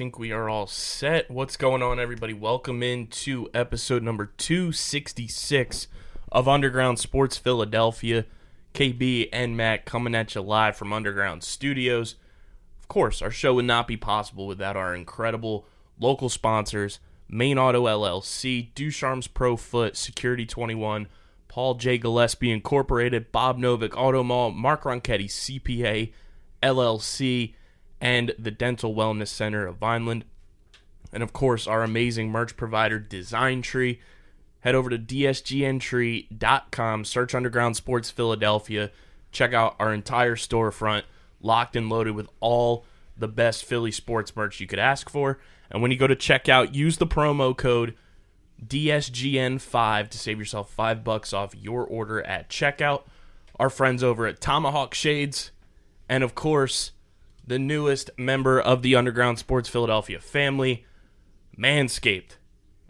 Think we are all set. What's going on, everybody? Welcome into episode number 266 of Underground Sports Philadelphia. KB and Matt coming at you live from Underground Studios. Of course, our show would not be possible without our incredible local sponsors Main Auto LLC, Ducharme's Pro Foot, Security 21, Paul J. Gillespie Incorporated, Bob Novick Auto Mall, Mark Ronchetti CPA LLC, and the Dental Wellness Center of Vineland. And of course, our amazing merch provider, Design Tree. Head over to dsgntree.com, search Underground Sports Philadelphia, check out our entire storefront, locked and loaded with all the best Philly sports merch you could ask for. And when you go to checkout, use the promo code DSGN5 to save yourself five bucks off your order at checkout. Our friends over at Tomahawk Shades, and of course, the newest member of the Underground Sports Philadelphia family, Manscaped.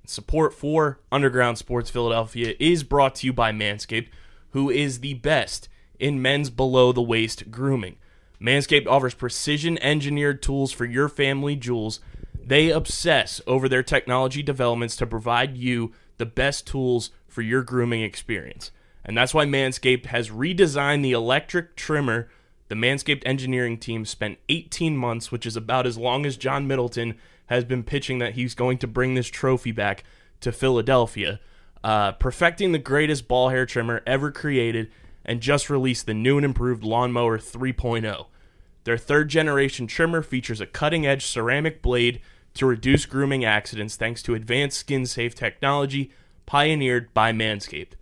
Support for Underground Sports Philadelphia is brought to you by Manscaped, who is the best in men's below the waist grooming. Manscaped offers precision engineered tools for your family jewels. They obsess over their technology developments to provide you the best tools for your grooming experience. And that's why Manscaped has redesigned the electric trimmer. The Manscaped engineering team spent 18 months, which is about as long as John Middleton has been pitching that he's going to bring this trophy back to Philadelphia, uh, perfecting the greatest ball hair trimmer ever created, and just released the new and improved Lawnmower 3.0. Their third generation trimmer features a cutting edge ceramic blade to reduce grooming accidents thanks to advanced skin safe technology pioneered by Manscaped.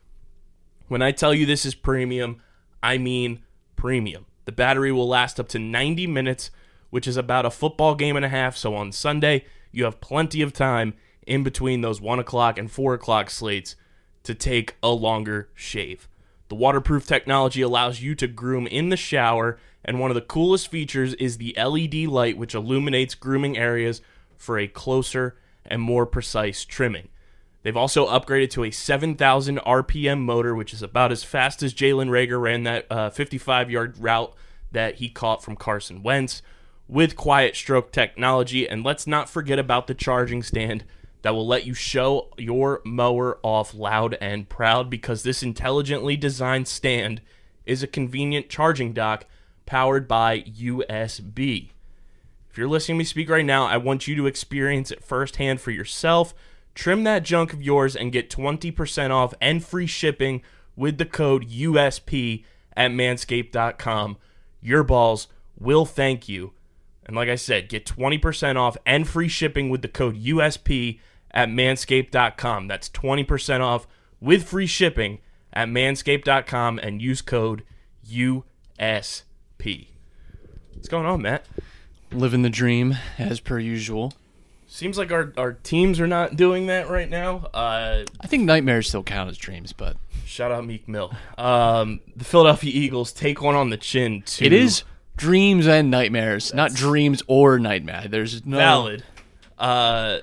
When I tell you this is premium, I mean premium. The battery will last up to 90 minutes, which is about a football game and a half. So on Sunday, you have plenty of time in between those 1 o'clock and 4 o'clock slates to take a longer shave. The waterproof technology allows you to groom in the shower, and one of the coolest features is the LED light, which illuminates grooming areas for a closer and more precise trimming. They've also upgraded to a 7,000 RPM motor, which is about as fast as Jalen Reagor ran that uh, 55 yard route that he caught from Carson Wentz with quiet stroke technology. And let's not forget about the charging stand that will let you show your mower off loud and proud because this intelligently designed stand is a convenient charging dock powered by USB. If you're listening to me speak right now, I want you to experience it firsthand for yourself. Trim that junk of yours and get 20% off and free shipping with the code USP at manscaped.com. Your balls will thank you. And like I said, get 20% off and free shipping with the code USP at manscaped.com. That's 20% off with free shipping at manscaped.com and use code USP. What's going on, Matt? living the dream as per usual. Seems like our, our teams are not doing that right now. Uh, I think nightmares still count as dreams, but shout out Meek Mill. Um, the Philadelphia Eagles take one on the chin to it is dreams and nightmares, not dreams or nightmare. There's no valid. Uh,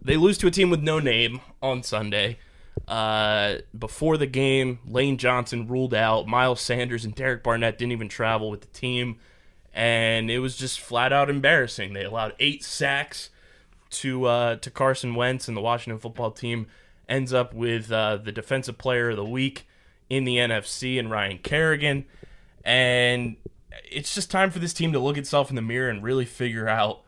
they lose to a team with no name on Sunday. Uh, before the game, Lane Johnson ruled out. Miles Sanders and Derek Barnett didn't even travel with the team, and it was just flat out embarrassing. They allowed eight sacks to uh, to Carson Wentz, and the Washington football team ends up with uh, the defensive player of the week in the NFC and Ryan Kerrigan. And it's just time for this team to look itself in the mirror and really figure out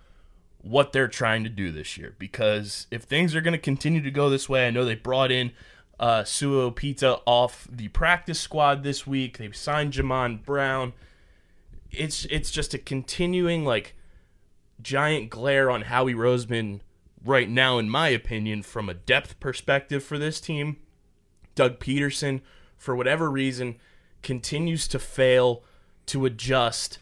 what they're trying to do this year. Because if things are going to continue to go this way, I know they brought in uh, Sua Opeta off the practice squad this week. They've signed Jamon Brown. It's it's just a continuing like giant glare on Howie Roseman right now, in my opinion, from a depth perspective for this team. Doug Pederson, for whatever reason, continues to fail to adjust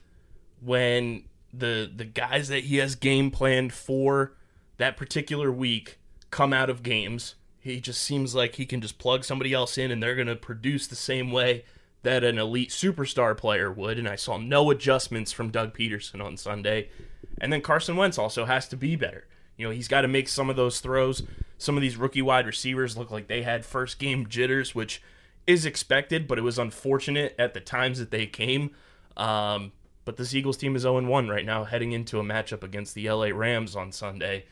when the the guys that he has game planned for that particular week come out of games. He just seems like he can just plug somebody else in and they're going to produce the same way that an elite superstar player would. And I saw no adjustments from Doug Pederson on Sunday. And then Carson Wentz also has to be better. You know, he's got to make some of those throws. Some of these rookie wide receivers look like they had first game jitters, which is expected, but it was unfortunate at the times that they came. Um, but this Eagles team is 0 1 right now, heading into a matchup against the LA Rams on Sunday,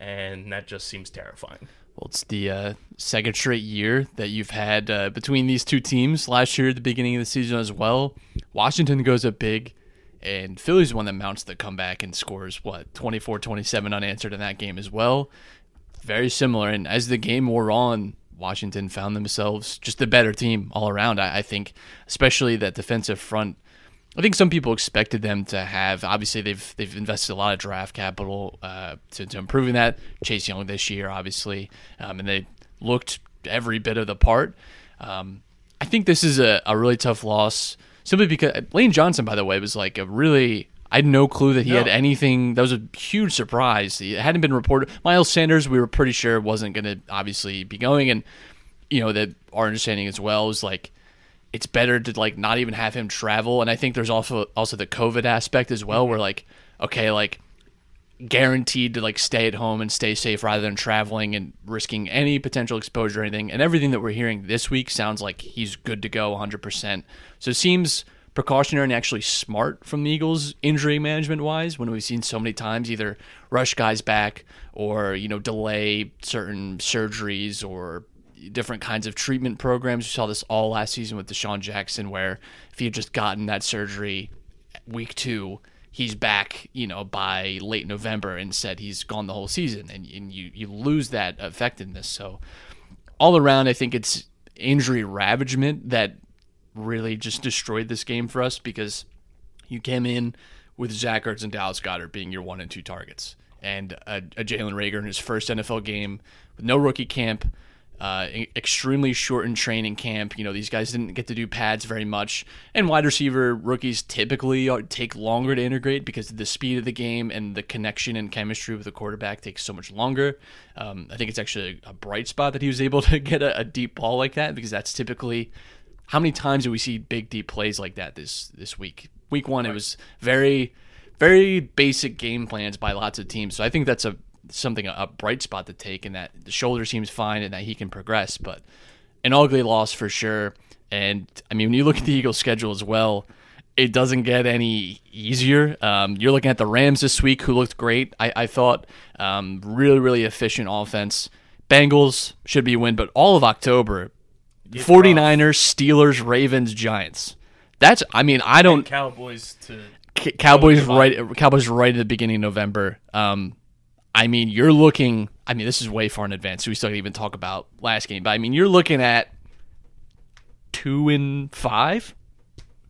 and that just seems terrifying. Well, it's the uh, second straight year that you've had uh, between these two teams. Last year at the beginning of the season as well. Washington goes up big, and Philly's the one that mounts the comeback and scores, what, 24 27 unanswered in that game as well. Very similar. And as the game wore on, Washington found themselves just a better team all around. I, I think, especially that defensive front. I think some people expected them to have. Obviously, they've they've invested a lot of draft capital uh, to, to improving that. Chase Young this year, obviously, um, and they looked every bit of the part. Um, I think this is a, a really tough loss simply because Lane Johnson, by the way, was like a really. I had no clue that he had anything. That was a huge surprise. It hadn't been reported. Miles Sanders, we were pretty sure wasn't going to obviously be going, and you know that our understanding as well is like it's better to like not even have him travel. And I think there's also also the COVID aspect as well, where mm-hmm. like okay, like guaranteed to like stay at home and stay safe rather than traveling and risking any potential exposure or anything. And everything that we're hearing this week sounds like he's good to go 100%. So it seems precautionary and actually smart from the Eagles injury management wise when we've seen so many times either rush guys back or, you know, delay certain surgeries or different kinds of treatment programs. We saw this all last season with DeSean Jackson where if he had just gotten that surgery week two, he's back, you know, by late November and said he's gone the whole season, and, and you you lose that effectiveness. So all around, I think it's injury ravagement that really just destroyed this game for us because you came in with Zach Ertz and Dallas Goedert being your one and two targets, and a, a Jalen Reagor in his first NFL game with no rookie camp, uh, extremely shortened training camp. You know, these guys didn't get to do pads very much, and wide receiver rookies typically are, take longer to integrate because the speed of the game and the connection and chemistry with the quarterback takes so much longer. Um, I think it's actually a bright spot that he was able to get a, a deep ball like that because that's typically how many times do we see big deep plays like that this this week? Week one, it was very, very basic game plans by lots of teams. So I think that's a something a, a bright spot to take, and that the shoulder seems fine and that he can progress. But an ugly loss for sure. And I mean, when you look at the Eagles' schedule as well, it doesn't get any easier. Um, you're looking at the Rams this week, who looked great. I, I thought um, really, really efficient offense. Bengals should be a win, but all of October, 49ers, Steelers, Ravens, Giants. That's I mean I don't Cowboys to C- Cowboys right Cowboys right at the beginning of November. Um, I mean you're looking. I mean this is way far in advance, so we still can't even talk about last game. But I mean you're looking at two and five.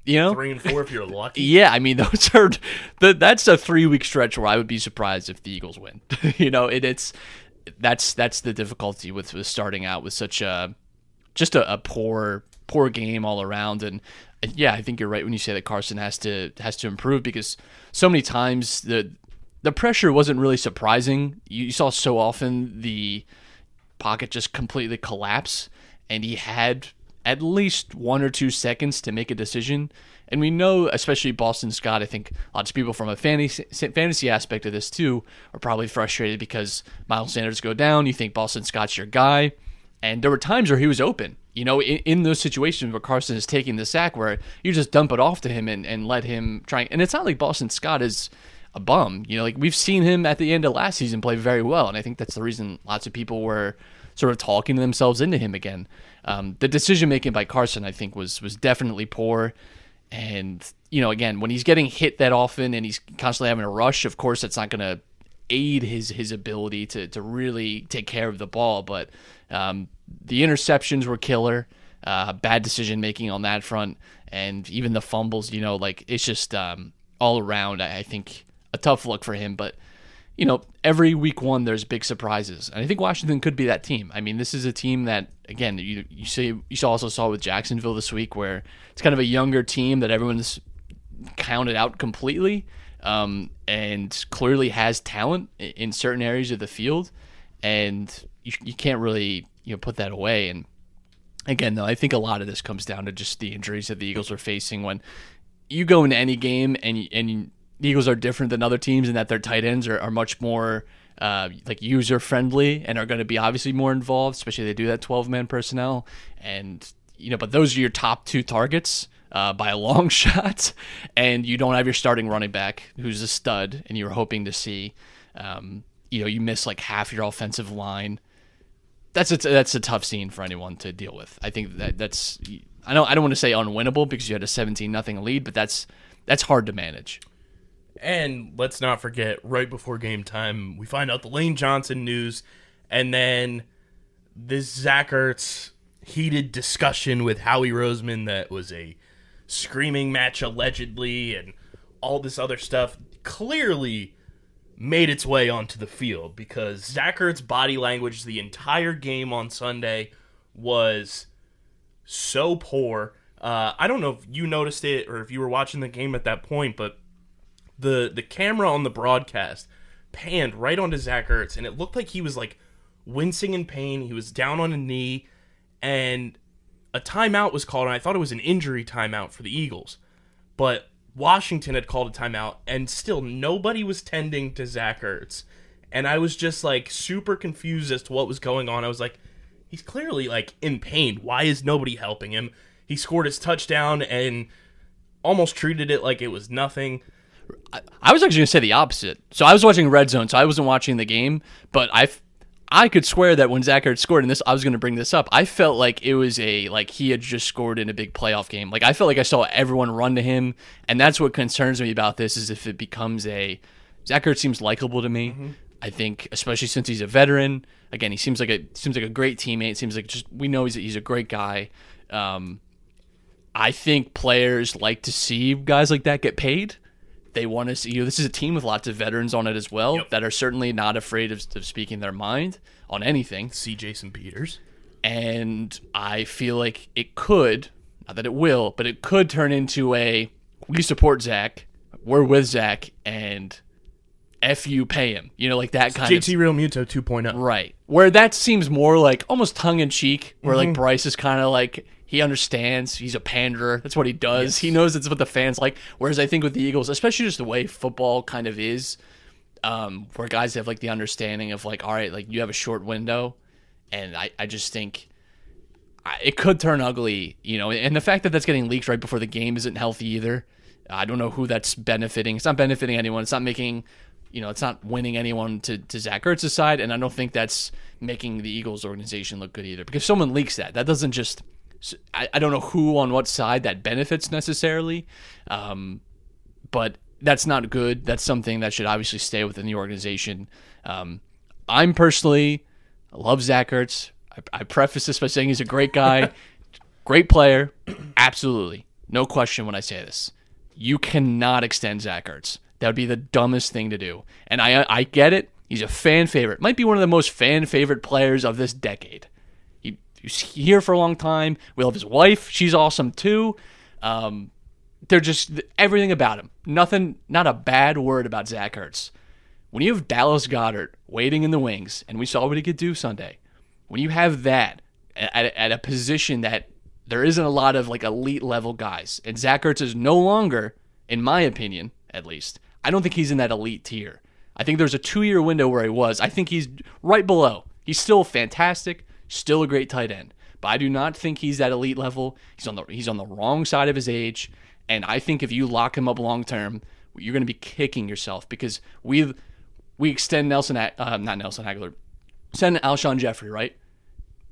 You know, three and four if you're lucky. yeah, I mean those are the, that's a three week stretch where I would be surprised if the Eagles win. you know, it, it's that's that's the difficulty with, with starting out with such a just a, a poor poor game all around. And uh, yeah, I think you're right when you say that Carson has to has to improve because so many times the the pressure wasn't really surprising. You saw so often the pocket just completely collapse, and he had at least one or two seconds to make a decision. And we know, especially Boston Scott, I think lots of people from a fantasy, fantasy aspect of this too are probably frustrated because Miles Sanders go down. You think Boston Scott's your guy. And there were times where he was open, you know, in, in those situations where Carson is taking the sack, where you just dump it off to him and, and let him try. And it's not like Boston Scott is a bum. You know, like we've seen him at the end of last season play very well. And I think that's the reason lots of people were sort of talking themselves into him again. Um, the decision making by Carson, I think, was was definitely poor. And you know, again, when he's getting hit that often and he's constantly having a rush, of course, that's not going to aid his his ability to to really take care of the ball. But um, the interceptions were killer. Uh, bad decision making on that front, and even the fumbles. You know, like it's just um, all around. I I think a tough look for him. But you know, every week one there's big surprises, and I think Washington could be that team. I mean, this is a team that again you you see you also saw with Jacksonville this week where it's kind of a younger team that everyone's counted out completely, um, and clearly has talent in certain areas of the field, and you, you can't really you know put that away. And again, though, I think a lot of this comes down to just the injuries that the Eagles are facing. When you go into any game and and the Eagles are different than other teams in that their tight ends are, are much more uh, like user friendly and are going to be obviously more involved, especially they do that twelve man personnel. And you know, but those are your top two targets. Uh, by a long shot, and you don't have your starting running back, who's a stud, and you're hoping to see. Um, you know, you miss like half your offensive line that's a that's a tough scene for anyone to deal with. I think that that's I don't I don't want to say unwinnable because you had a 17 nothing lead, but that's that's hard to manage. And let's not forget, right before game time, we find out the Lane Johnson news, and then this Zach Ertz heated discussion with Howie Roseman that was a screaming match allegedly, and all this other stuff clearly made its way onto the field because Zach Ertz's body language the entire game on Sunday was so poor. Uh, I don't know if you noticed it or if you were watching the game at that point, but the the camera on the broadcast panned right onto Zach Ertz, and it looked like he was like wincing in pain. He was down on a knee, and a timeout was called, and I thought it was an injury timeout for the Eagles, but Washington had called a timeout, and still nobody was tending to Zach Ertz, and I was just like super confused as to what was going on. I was like, he's clearly like in pain. Why is nobody helping him? He scored his touchdown and almost treated it like it was nothing. I was actually going to say the opposite. So I was watching Red Zone, so I wasn't watching the game, but I I could swear that when Zach Ertz scored, and this I was going to bring this up, I felt like it was a like he had just scored in a big playoff game. Like I felt like I saw everyone run to him, and that's what concerns me about this is if it becomes a Zach Ertz seems likable to me. I think, especially since he's a veteran. Again, he seems like a seems like a great teammate. Seems like just we know he's he's a great guy. Um, I think players like to see guys like that get paid. They want to see you know, this is a team with lots of veterans on it as well Yep. that are certainly not afraid of, of speaking their mind on anything. See Jason Peters. And I feel like it could, not that it will, but it could turn into a we support Zach, we're with Zach, and F you pay him. You know, like that kind of JT Realmuto 2.0. Right. Where that seems more like almost tongue in cheek, where like mm-hmm. Bryce is kind of like he understands, he's a panderer. That's what he does. He knows it's what the fans like. Whereas I think with the Eagles, especially just the way football kind of is, um, where guys have like the understanding of like, all right, like you have a short window, and I, I just think I- it could turn ugly, you know. And the fact that that's getting leaked right before the game isn't healthy either. I don't know who that's benefiting. It's not benefiting anyone. It's not making, you know, it's not winning anyone to, to Zach Ertz's side. And I don't think that's making the Eagles organization look good either. Because if someone leaks that, that doesn't just, I, I don't know who on what side that benefits necessarily. Um, but that's not good. That's something that should obviously stay within the organization. Um, I'm personally I love Zach Ertz. I, I preface this by saying he's a great guy, great player, absolutely, no question when I say this. You cannot extend Zach Ertz. That would be the dumbest thing to do. And I I get it. He's a fan favorite. Might be one of the most fan favorite players of this decade. He's here for a long time. We love his wife. She's awesome too. Um, they're just everything about him. Nothing, not a bad word about Zach Ertz. When you have Dallas Goedert waiting in the wings, and we saw what he could do Sunday, when you have that at, at a position that there isn't a lot of like elite level guys, and Zach Ertz is no longer, in my opinion, at least, I don't think he's in that elite tier. I think there's a two year window where he was. I think he's right below. He's still fantastic, still a great tight end, but I do not think he's that elite level. He's on the he's on the wrong side of his age, and I think if you lock him up long term, you're going to be kicking yourself because we we extend Nelson, uh, not Nelson Agholor, send Alshon Jeffery, right?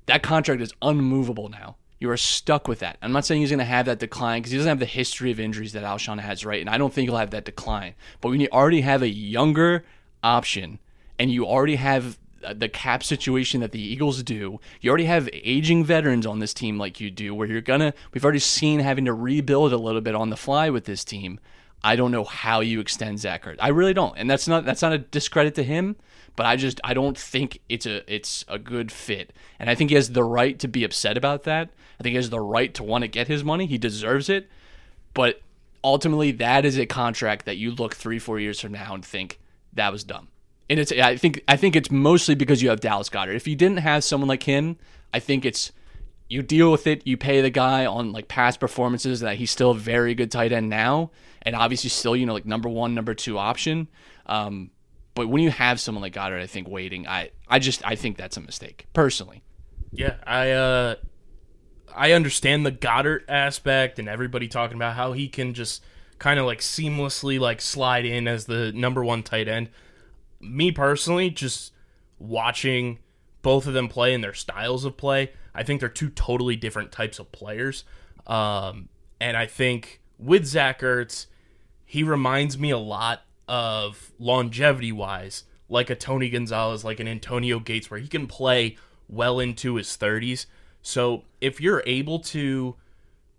That contract is unmovable now. You are stuck with that. I'm not saying he's going to have that decline because he doesn't have the history of injuries that Alshon has, right? And I don't think he'll have that decline. But when you already have a younger option and you already have the cap situation that the Eagles do, you already have aging veterans on this team like you do, where you're to, we've already seen having to rebuild a little bit on the fly with this team. I don't know how you extend Zach Ertz. I really don't, and that's not that's not a discredit to him, but I just I don't think it's a it's a good fit, and I think he has the right to be upset about that. I think he has the right to want to get his money. He deserves it, but ultimately, that is a contract that you look three four years from now and think that was dumb. And it's I think I think it's mostly because you have Dallas Goedert. If you didn't have someone like him, I think it's you deal with it. You pay the guy on like past performances that he's still a very good tight end now, and obviously still you know like number one, number two option. Um, but when you have someone like Goedert, I think waiting, I I just I think that's a mistake personally. Yeah, I uh I understand the Goedert aspect and everybody talking about how he can just kind of like seamlessly like slide in as the number one tight end. Me personally, just watching both of them play and their styles of play, I think they're two totally different types of players. Um, and I think with Zach Ertz, he reminds me a lot of longevity wise, like a Tony Gonzalez, like an Antonio Gates, where he can play well into his 30s. So if you're able to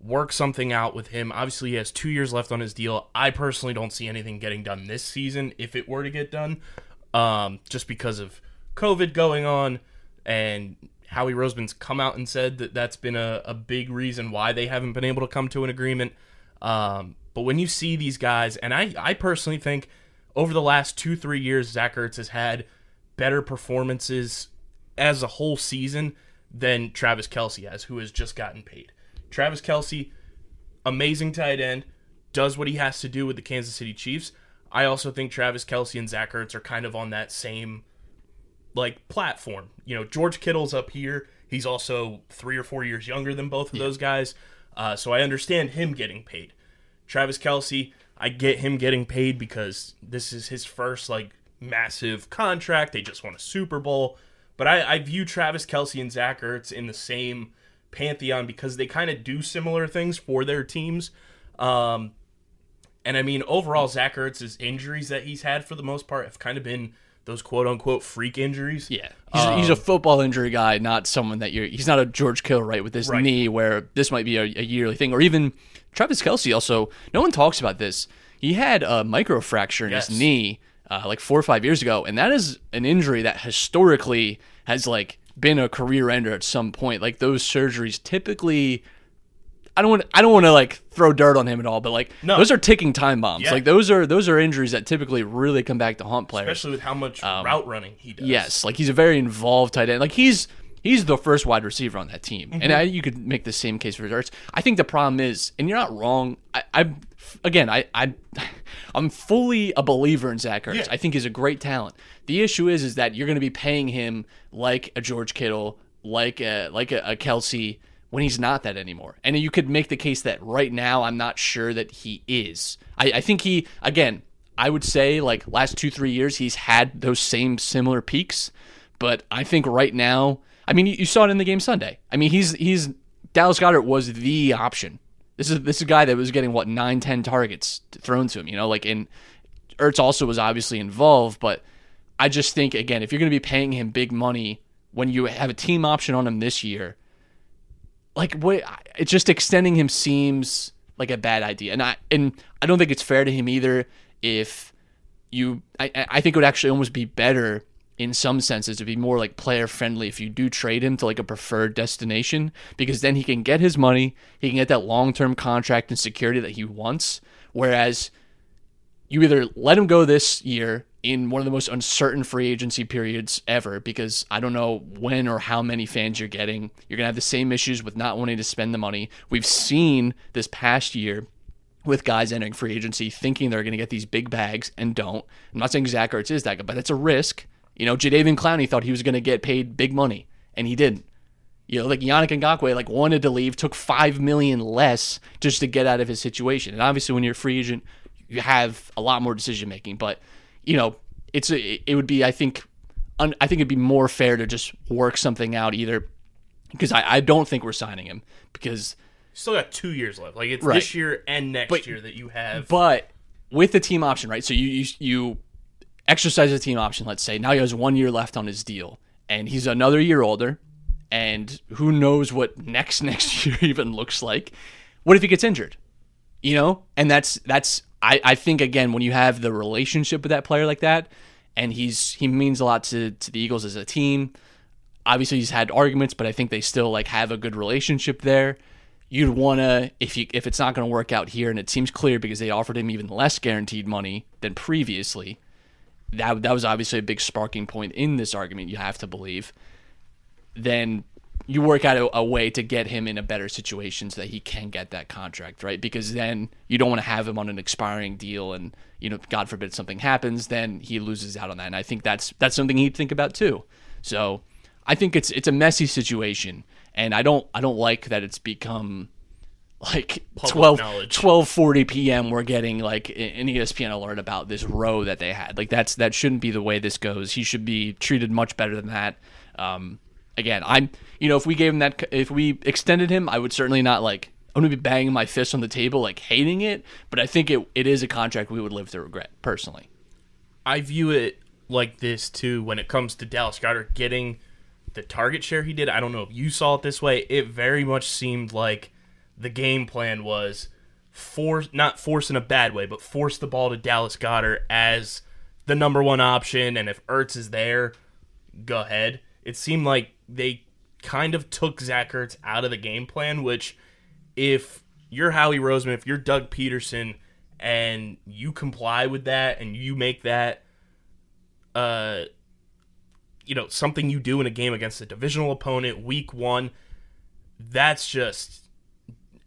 work something out with him, obviously he has two years left on his deal. I personally don't see anything getting done this season if it were to get done, um, just because of COVID going on and Howie Roseman's come out and said that that's been a, a big reason why they haven't been able to come to an agreement. Um, but when you see these guys, and I, I personally think over the last two, three years, Zach Ertz has had better performances as a whole season than Travis Kelce has, who has just gotten paid. Travis Kelce, amazing tight end, does what he has to do with the Kansas City Chiefs. I also think Travis Kelce and Zach Ertz are kind of on that same like platform. You know, George Kittle's up here. He's also three or four years younger than both of those guys. Uh, so I understand him getting paid. Travis Kelce, I get him getting paid because this is his first like massive contract. They just won a Super Bowl. But I, I view Travis Kelce and Zach Ertz in the same pantheon because they kind of do similar things for their teams. Um, and I mean, overall, Zach Ertz's injuries that he's had for the most part have kind of been those quote unquote freak injuries. Yeah, he's, he's a football injury guy, not someone that you're. He's not a George Kittle, right? With this Right. knee, where this might be a, a yearly thing, or even Travis Kelce. Also, no one talks about this. He had a microfracture in Yes. his knee uh, like four or five years ago, and that is an injury that historically has like been a career ender at some point. Like those surgeries typically. I don't want. I don't want to like throw dirt on him at all, but like No. those are ticking time bombs. Yeah. Like those are those are injuries that typically really come back to haunt players. especially with how much route running he does. Um, Yes, like he's a very involved tight end. Like he's he's the first wide receiver on that team, and I, you could make the same case for Ertz. I think the problem is, and you're not wrong. I, I again, I, I I'm fully a believer in Zach Ertz. Yeah. I think he's a great talent. The issue is, is that you're going to be paying him like a George Kittle, like a like a, a Kelce. When he's not that anymore, and you could make the case that right now I'm not sure that he is. I, I think he again I would say like last two three years he's had those same similar peaks, but I think right now, I mean you, you saw it in the game Sunday. I mean he's he's Dallas Goedert was the option. This is this is a guy that was getting what nine ten targets thrown to him. You know like in Ertz also was obviously involved, but I just think again if you're going to be paying him big money when you have a team option on him this year, like what it's just extending him seems like a bad idea. And i and i don't think it's fair to him either if you i i think it would actually almost be better in some senses to be more like player friendly if you do trade him to like a preferred destination because then he can get his money he can get that long-term contract and security that he wants whereas you either let him go this year in one of the most uncertain free agency periods ever because I don't know when or how many fans you're getting. You're going to have the same issues with not wanting to spend the money. We've seen this past year with guys entering free agency thinking they're going to get these big bags and don't. I'm not saying Zach Ertz is that good, but it's a risk. You know, Jadeveon Clowney thought he was going to get paid big money and he didn't. You know, like Yannick Ngakoue, like wanted to leave, took five million less just to get out of his situation. And obviously, when you're a free agent, you have a lot more decision making. But you know, it's a, it would be, I think, un, I think it'd be more fair to just work something out either because I, I don't think we're signing him because, Still got two years left. Like it's Right. this year and next But- year that you have. but with the team option, right? So you you, you exercise the team option. Let's say now he has one year left on his deal, and he's another year older, and who knows what next next year even looks like? What if he gets injured? You know, and that's that's I, I think again when you have the relationship with that player like that, and he's he means a lot to to the Eagles as a team. Obviously, he's had arguments, but I think they still like have a good relationship there. You'd want to if you if it's not going to work out here, and it seems clear because they offered him even less guaranteed money than previously. That that was obviously a big sparking point in this argument. You have to believe. Then you work out a, a way to get him in a better situation so that he can get that contract, right? Because then you don't want to have him on an expiring deal, and you know, God forbid something happens, then he loses out on that. And I think that's that's something he'd think about too. So I think it's it's a messy situation, and I don't I don't like that it's become like Public 12 knowledge. 12:40 p.m. we're getting like an ESPN alert about this row that they had. Like that's that shouldn't be the way this goes. He should be treated much better than that. Um, again, I'm you know if we gave him that if we extended him, I would certainly not like I'm gonna be banging my fist on the table like hating it. But I think it it is a contract we would live to regret personally. I view it like this too when it comes to Dallas Goedert getting the target share he did. I don't know if you saw it this way. It very much seemed like the game plan was force not force in a bad way, but force the ball to Dallas Goedert as the number one option and if Ertz is there, go ahead. It seemed like they kind of took Zach Ertz out of the game plan, which if you're Howie Roseman, if you're Doug Pederson and you comply with that and you make that uh you know something you do in a game against a divisional opponent week 1 that's just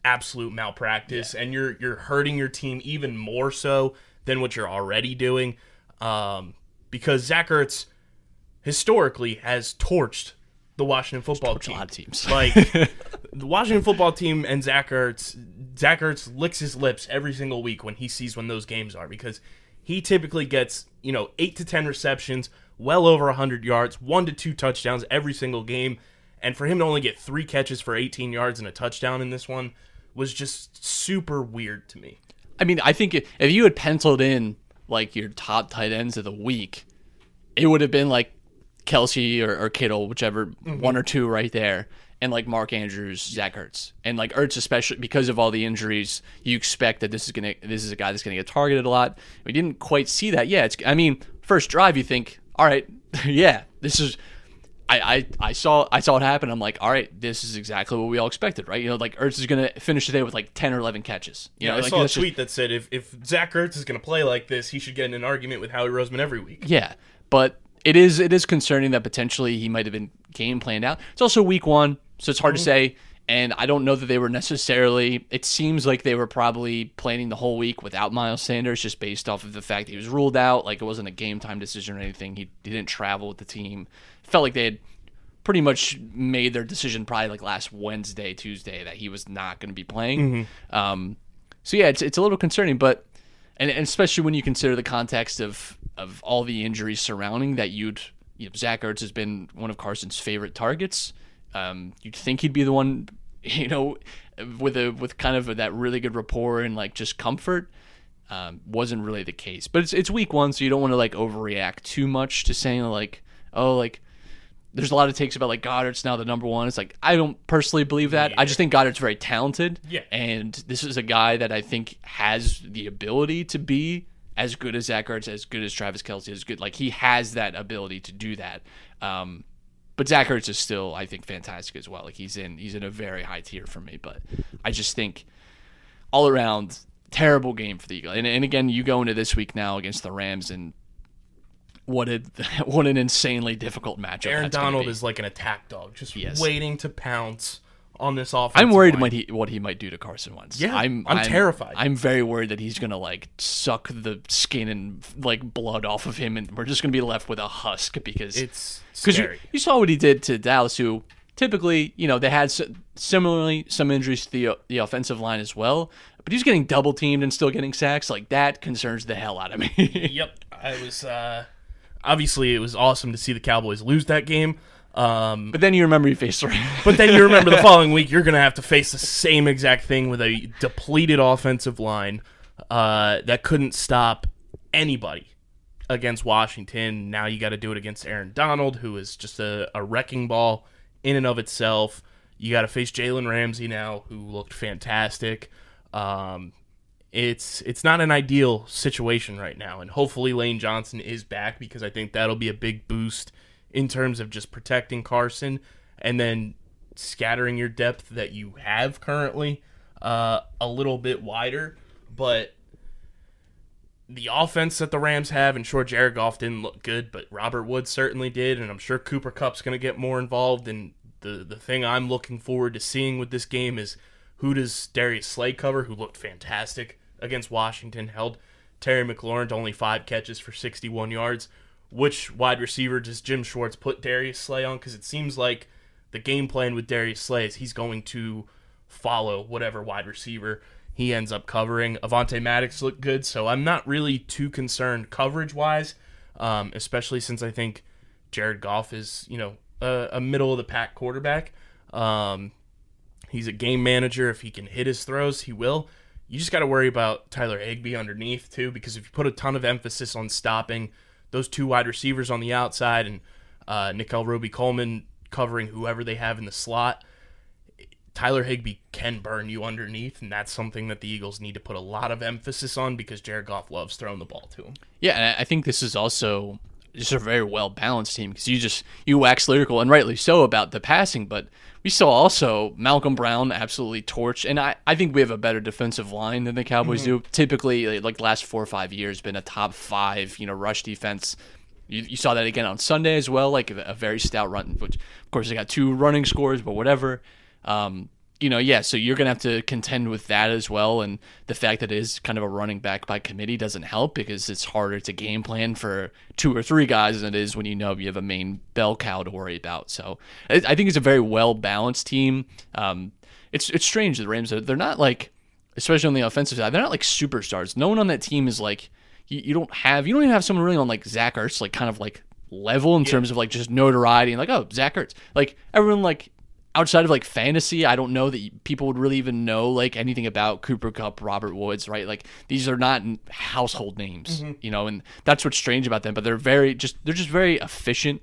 absolute malpractice. And you're you're hurting your team even more so than what you're already doing um because Zach Ertz historically has torched the Washington football A team teams. like the Washington football team and Zach Ertz, Zach Ertz licks his lips every single week when he sees when those games are because he typically gets you know eight to ten receptions, well over hundred yards, one to two touchdowns every single game, and for him to only get three catches for 18 yards and a touchdown in this one was just super weird to me. I mean, I think if if you had penciled in like your top tight ends of the week, it would have been like Kelce or, or Kittle, whichever mm-hmm. one or two right there, and like Mark Andrews, Zach Ertz, and like Ertz especially because of all the injuries, you expect that this is gonna this is a guy that's gonna get targeted a lot. We didn't quite see that. Yeah, it's I mean, first drive, you think, all right, yeah, this is. I, I, I saw I saw it happen. I'm like, all right, this is exactly what we all expected, right? You know, like Ertz is gonna finish today with like ten or eleven catches. You know, I like, saw a that's just- tweet that said if, if Zach Ertz is going to play like this, he should get in an argument with Howie Roseman every week. Yeah, but it is it is concerning that potentially he might have been game planned out. It's also week one, so it's hard to say. And I don't know that they were necessarily. It seems like they were probably planning the whole week without Miles Sanders, just based off of the fact that he was ruled out. Like it wasn't a game time decision or anything. He, he didn't travel with the team. Felt like they had pretty much made their decision probably like last Wednesday, Tuesday that he was not going to be playing. Um, so yeah, it's it's a little concerning, but and, and especially when you consider the context of of all the injuries surrounding that, you'd you know, Zach Ertz has been one of Carson's favorite targets. Um, you'd think he'd be the one, you know, with a with kind of that really good rapport and like just comfort. Um, wasn't really the case, but it's it's week one, so you don't want to like overreact too much to saying like, oh, like there's a lot of takes about like Goedert's now the number one. It's like I don't personally believe that. I just think Goedert's very talented. Yeah. And this is a guy that I think has the ability to be as good as Zach Ertz, as good as Travis Kelce, as good. Like he has that ability to do that. Um, but Zach Ertz is still, I think, fantastic as well. Like he's in he's in a very high tier for me. But I just think all around terrible game for the Eagles. And, and again, you go into this week now against the Rams and. What a what an insanely difficult matchup. Aaron Donald is like an attack dog, just Yes. waiting to pounce on this offense. I'm worried line. what he what he might do to Carson Wentz. Yeah, I'm I'm terrified. I'm very worried that he's gonna like suck the skin and like blood off of him, and we're just gonna be left with a husk because It's because you, scary. you saw what he did to Dallas, who typically you know they had similarly some injuries to the the offensive line as well, but he's getting double teamed and still getting sacks. Like that concerns the hell out of me. Yep, I was. uh Obviously, it was awesome to see the Cowboys lose that game. Um, but then you remember you faced the Rams. but then you remember the following week, you're going to have to face the same exact thing with a depleted offensive line uh, that couldn't stop anybody against Washington. Now you got to do it against Aaron Donald, who is just a, a wrecking ball in and of itself. You got to face Jalen Ramsey now, who looked fantastic. Um, it's it's not an ideal situation right now. And hopefully Lane Johnson is back because I think that'll be a big boost in terms of just protecting Carson and then scattering your depth that you have currently uh, a little bit wider. But the offense that the Rams have, and sure, Jared Goff didn't look good, but Robert Woods certainly did, and I'm sure Cooper Kupp's going to get more involved. And the the thing I'm looking forward to seeing with this game is who does Darius Slay cover, who looked fantastic against Washington, held Terry McLaurin to only five catches for 61 yards. Which wide receiver does Jim Schwartz put Darius Slay on? Because it seems like the game plan with Darius Slay is he's going to follow whatever wide receiver he ends up covering. Avonte Maddox looked good, so I'm not really too concerned coverage wise, um, especially since I think Jared Goff is, you know, a, a middle of the pack quarterback. Um, he's a game manager. If he can hit his throws, he will. You just got to worry about Tyler Higbee underneath, too, because if you put a ton of emphasis on stopping those two wide receivers on the outside and uh, Nickell Robey-Coleman covering whoever they have in the slot, Tyler Higbee can burn you underneath, and that's something that the Eagles need to put a lot of emphasis on because Jared Goff loves throwing the ball to him. Yeah, and I think this is also just a very well balanced team because you just you wax lyrical and rightly so about the passing, but we saw also Malcolm Brown absolutely torch, and I, I think we have a better defensive line than the Cowboys do. Typically, like the last four or five years, been a top five you know rush defense. You, you saw that again on Sunday as well, like a, a very stout run. Which of course they got two running scores, but whatever. Um, you know, yeah, so you're going to have to contend with that as well. And the fact that it is kind of a running back by committee doesn't help because it's harder to game plan for two or three guys than it is when you know you have a main bell cow to worry about. So I think it's a very well balanced team. Um, it's it's strange the Rams are they're not like, especially on the offensive side, they're not like superstars. No one on that team is like you, you don't have you don't even have someone really on like Zach Ertz like kind of like level in terms of like just notoriety and like oh Zach Ertz like everyone like outside of like fantasy, I don't know that people would really even know like anything about Cooper Kupp, Robert Woods, right? Like these are not household names, you know, and that's what's strange about them. But they're very just they're just very efficient.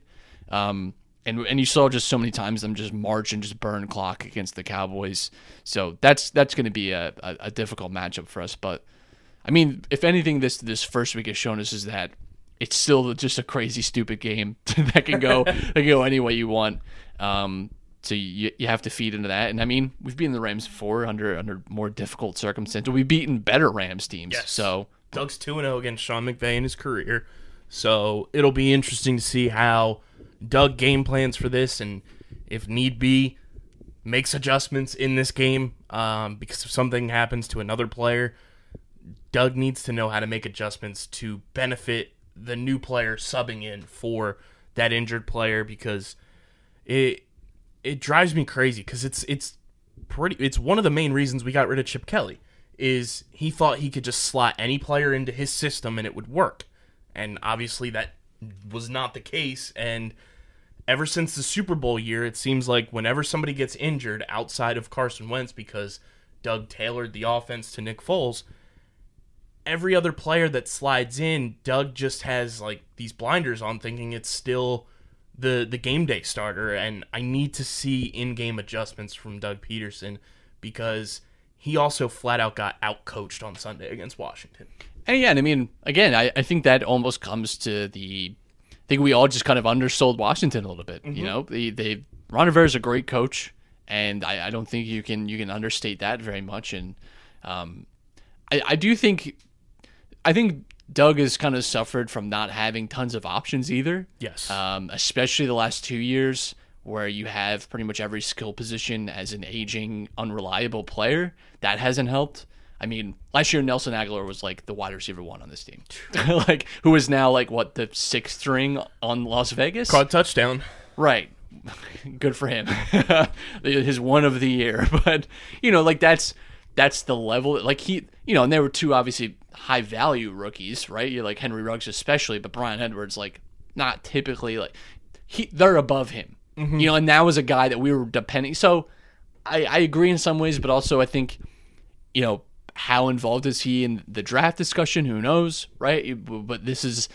Um, and and you saw just so many times them just march and just burn clock against the Cowboys. So that's that's going to be a, a, a difficult matchup for us. But I mean, if anything, this this first week has shown us is that it's still just a crazy, stupid game that can go that can go any way you want. Um, so you you have to feed into that. And I mean, we've beaten the Rams before under under more difficult circumstances. We've beaten better Rams teams. Yes. So Doug's 2 and 0 against Sean McVay in his career. So it'll be interesting to see how Doug game plans for this and if need be, makes adjustments in this game um, because if something happens to another player, Doug needs to know how to make adjustments to benefit the new player subbing in for that injured player because it it drives me crazy because it's it's pretty it's one of the main reasons we got rid of Chip Kelly is he thought he could just slot any player into his system and it would work. And obviously that was not the case and ever since the Super Bowl year it seems like whenever somebody gets injured outside of Carson Wentz because Doug tailored the offense to Nick Foles every other player that slides in Doug just has like these blinders on thinking it's still the the game day starter and I need to see in-game adjustments from Doug Pederson because he also flat out got out coached on Sunday against Washington. And yeah, and I mean, again, I, I think that almost comes to the. I think we all just kind of undersold Washington a little bit. You know, they they Ron Rivera's a great coach, and I, I don't think you can you can understate that very much. And um, I I do think, I think Doug has kind of suffered from not having tons of options either. Yes. Um, especially the last two years, where you have pretty much every skill position as an aging, unreliable player. That hasn't helped. I mean, last year Nelson Agholor was like the wide receiver one on this team, like who is now like what the sixth string on Las Vegas. Caught touchdown. Right. Good for him. His one of the year. But, you know, like that's that's the level like he you know, and there were two obviously high value rookies, right? You're like Henry Ruggs especially, but Bryan Edwards like not typically like he they're above him. Mm-hmm. You know, and that was a guy that we were depending so I, I agree in some ways, but also I think, you know, how involved is he in the draft discussion? Who knows, right? But this is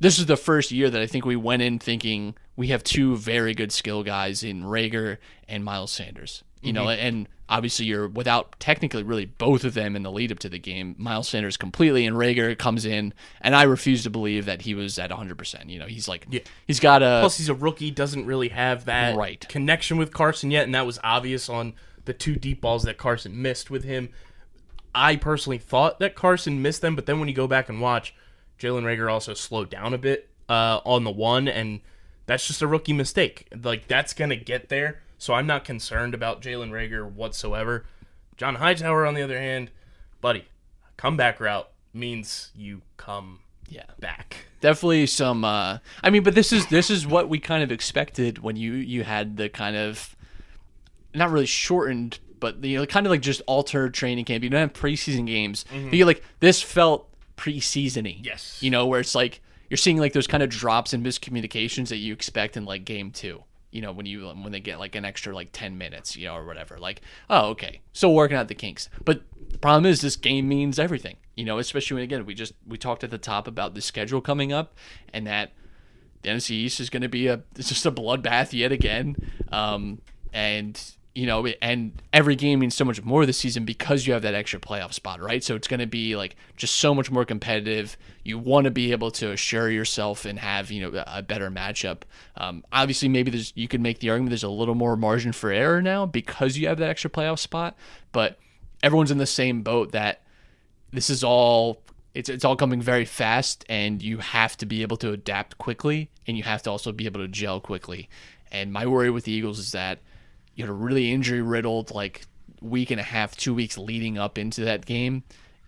this is the first year that I think we went in thinking we have two very good skill guys in Reagor and Miles Sanders. You know, mm-hmm. and obviously you're without technically really both of them in the lead up to the game. Miles Sanders completely and Reagor comes in, and I refuse to believe that he was at 100. percent You know, he's like Yeah. he's got a Plus, he's a rookie, doesn't really have that Right. connection with Carson yet, and that was obvious on the two deep balls that Carson missed with him. I personally thought that Carson missed them, but then when you go back and watch, Jalen Reagor also slowed down a bit uh, on the one, and that's just a rookie mistake. Like that's gonna get there, so I'm not concerned about Jalen Reagor whatsoever. John Hightower, on the other hand, buddy, comeback route means you come yeah back. definitely some uh i mean but this is this is what we kind of expected when you you had the kind of not really shortened but the kind of like just altered training camp you don't have preseason games but you like this felt preseasony Yes. you know where it's like you're seeing like those kind of drops and miscommunications that you expect in like game two you know when you when they get like an extra like 10 minutes you know or whatever like oh okay still working out the kinks. But the problem is this game means everything you know especially when again we just we talked at the top about the schedule coming up and that the NFC East is going to be a it's just a bloodbath yet again um and you know and every game means so much more this season because you have that extra playoff spot right? So it's going to be like just so much more competitive. You want to be able to assure yourself and have you know a better matchup. Um, obviously maybe there's you could make the argument there's a little more margin for error now because you have that extra playoff spot but everyone's in the same boat that this is all it's it's all coming very fast and you have to be able to adapt quickly and you have to also be able to gel quickly. And my worry with the Eagles is that you had a really injury riddled like week and a half, two weeks leading up into that game,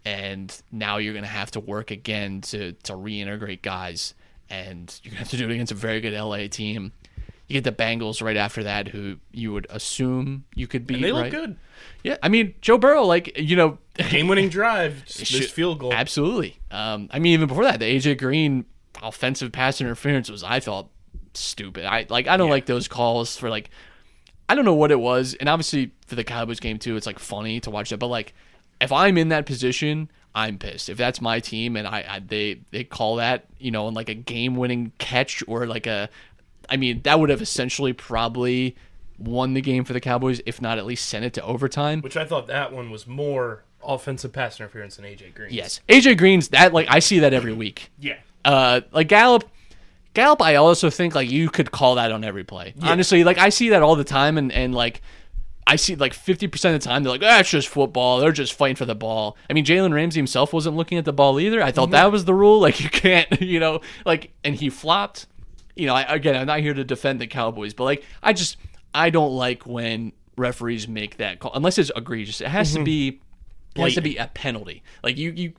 and now you're gonna have to work again to to reintegrate guys, and you're gonna have to do it against a very good LA team. You get the Bengals right after that, who you would assume you could beat. And they look right? good. Yeah, I mean Joe Burrow, like you know, Game winning drive, missed field goal. Absolutely. Um, I mean, even before that, the AJ Green offensive pass interference was, I thought, stupid. I like, I don't like those calls for like, I don't know what it was, and obviously for the Cowboys game too, it's like funny to watch that. But like, if I'm in that position, I'm pissed. If that's my team and I, I they they call that, you know, in like a game winning catch or like a, I mean, that would have essentially probably won the game for the Cowboys, if not at least sent it to overtime. Which I thought that one was more offensive pass interference than AJ Green. Yes, AJ Green's that like I see that every week. Yeah. Uh, like Gallup, Gallup, I also think like you could call that on every play. Honestly, like I see that all the time, and and like I see like fifty percent of the time they're like, ah, it's just football. They're just fighting for the ball. I mean, Jalen Ramsey himself wasn't looking at the ball either. I thought that was the rule. Like you can't, you know, like and he flopped. You know, I, again, I'm not here to defend the Cowboys, but like I just I don't like when referees make that call unless it's egregious. It has to be it has to be a penalty. Like you, you,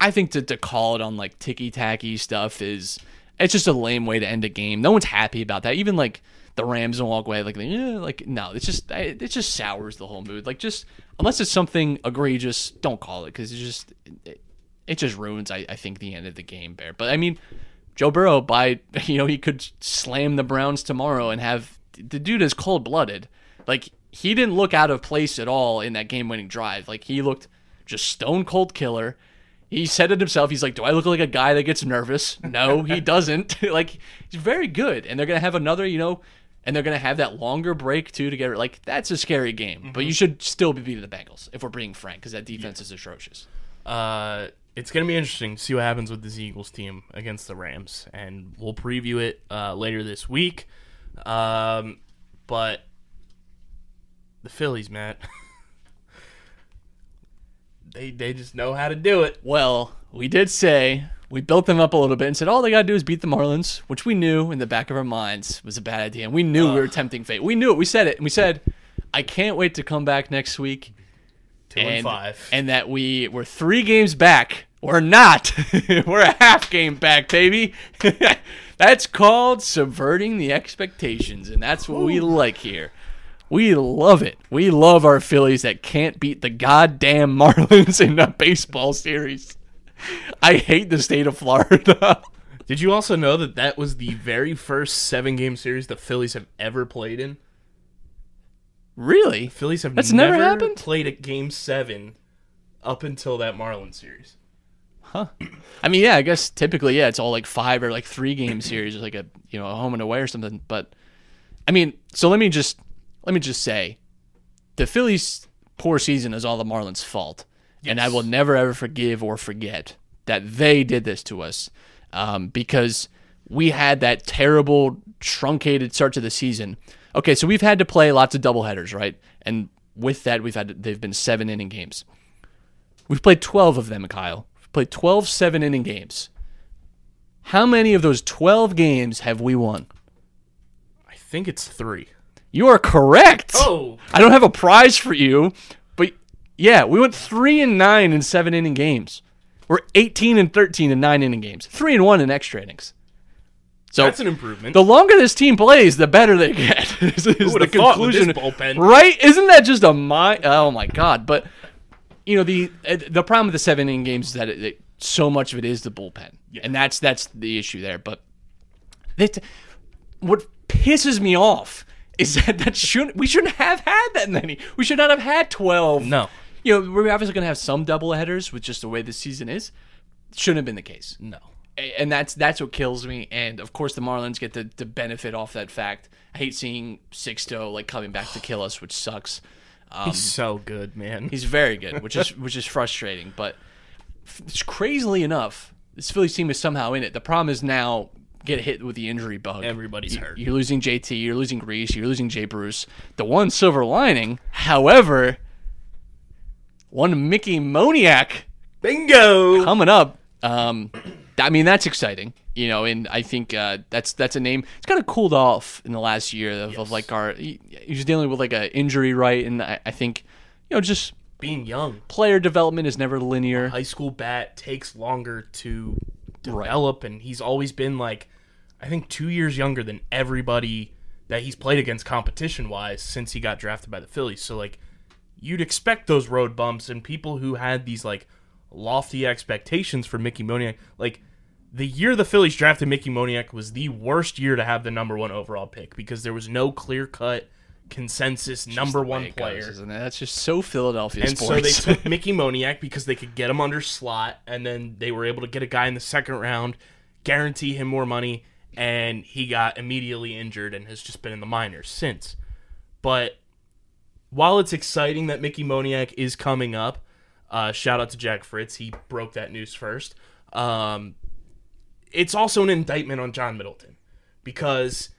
I think to, to call it on like ticky tacky stuff is it's just a lame way to end a game. No one's happy about that. Even like the Rams don't walk away like yeah, like no. It's just it, just sours the whole mood. Like just unless it's something egregious, don't call it because it just it, it just ruins. I, I think the end of the game, Bear. But I mean, Joe Burrow by you know he could slam the Browns tomorrow and have the dude is cold blooded. Like he didn't look out of place at all in that game winning drive. Like he looked just stone cold killer. He said it himself. He's like, "Do I look like a guy that gets nervous?" No, he doesn't. like he's very good, and they're gonna have another, you know, and they're gonna have that longer break too to get like that's a scary game. But you should still be beating the Bengals if we're being frank, because that defense is atrocious. Uh, it's going to be interesting to see what happens with this Eagles team against the Rams, and we'll preview it uh, later this week. Um, but the Phillies, Matt, they they just know how to do it. Well, we did say we built them up a little bit and said all they got to do is beat the Marlins, which we knew in the back of our minds was a bad idea. And we knew we were tempting fate. We knew it. We said it. And we said, I can't wait to come back next week. Two and, five. And that we were three games back. We're not. we're a half game back, baby. that's called subverting the expectations. And that's what we like here. We love it. We love our Phillies that can't beat the goddamn Marlins in a baseball series. I hate the state of Florida. Did you also know that that was the very first seven game series the Phillies have ever played in? really? Phillies have That's never never, happened? played at game seven up until that Marlins series. Huh. I mean, yeah, I guess typically, yeah, it's all like five or like three game series, like a you know a home and away or something. But I mean, so let me just let me just say, the Phillies poor season is all the Marlins' fault, and I will never ever forgive or forget that they did this to us um, because we had that terrible truncated start to the season. Okay, so we've had to play lots of doubleheaders, right? And with that, we've had they've been seven inning games. We've played 12 of them, Kyle. We've played 12 seven inning games. How many of those 12 games have we won? I think it's three. You are correct. Oh. I don't have a prize for you, but yeah, we went 3 and 9 in seven inning games. We're 18 and 13 in nine inning games. 3 and 1 in extra innings. So That's an improvement. the longer this team plays, the better they get. is, is the would've thought with this conclusion. bullpen? Right? Isn't that just a my? Oh my god! But you know the uh, the problem with the seven inning games is that it, it- so much of it is the bullpen, and that's that's the issue there. But that what pisses me off is that that shouldn't we shouldn't have had that many. We should not have had twelve. No. You know, we're obviously going to have some double headers with just the way the season is. Shouldn't have been the case no. And that's that's what kills me. And of course, the Marlins get to, to benefit off that fact. I hate seeing Sixto like coming back to kill us, which sucks. Um, He's so good, man. he's very good, which is which is frustrating. But f- it's crazily enough, this Phillies team is somehow in it. The problem is now get hit with the injury bug. Everybody's You- hurt. You're losing JT. You're losing Grease. You're losing Jay Bruce. The one silver lining, however, one Mickey Moniak Bingo. coming up. Um, I mean, that's exciting, you know, and I think uh, that's that's a name. It's kind of cooled off in the last year of, of like our. He, he was dealing with like an injury, right? And I, I think, you know, just Being young, player development is never linear. high school bat takes longer to develop, and he's always been like, I think, two years younger than everybody that he's played against competition wise since he got drafted by the Phillies. So like, you'd expect those road bumps and people who had these like lofty expectations for Mickey Moniak, like. The year the Phillies drafted Mickey Moniak was the worst year to have the number one overall pick because there was no clear cut consensus number one goes, player. isn't it? That's just so Philadelphia And sports. so they took Mickey Moniak because they could get him under slot, and then they were able to get a guy in the second round, guarantee him more money, and he got immediately injured and has just been in the minors since. But while it's exciting that Mickey Moniak is coming up, uh, shout out to Jack Fritz, he broke that news first. Um, it's also an indictment on John Middleton because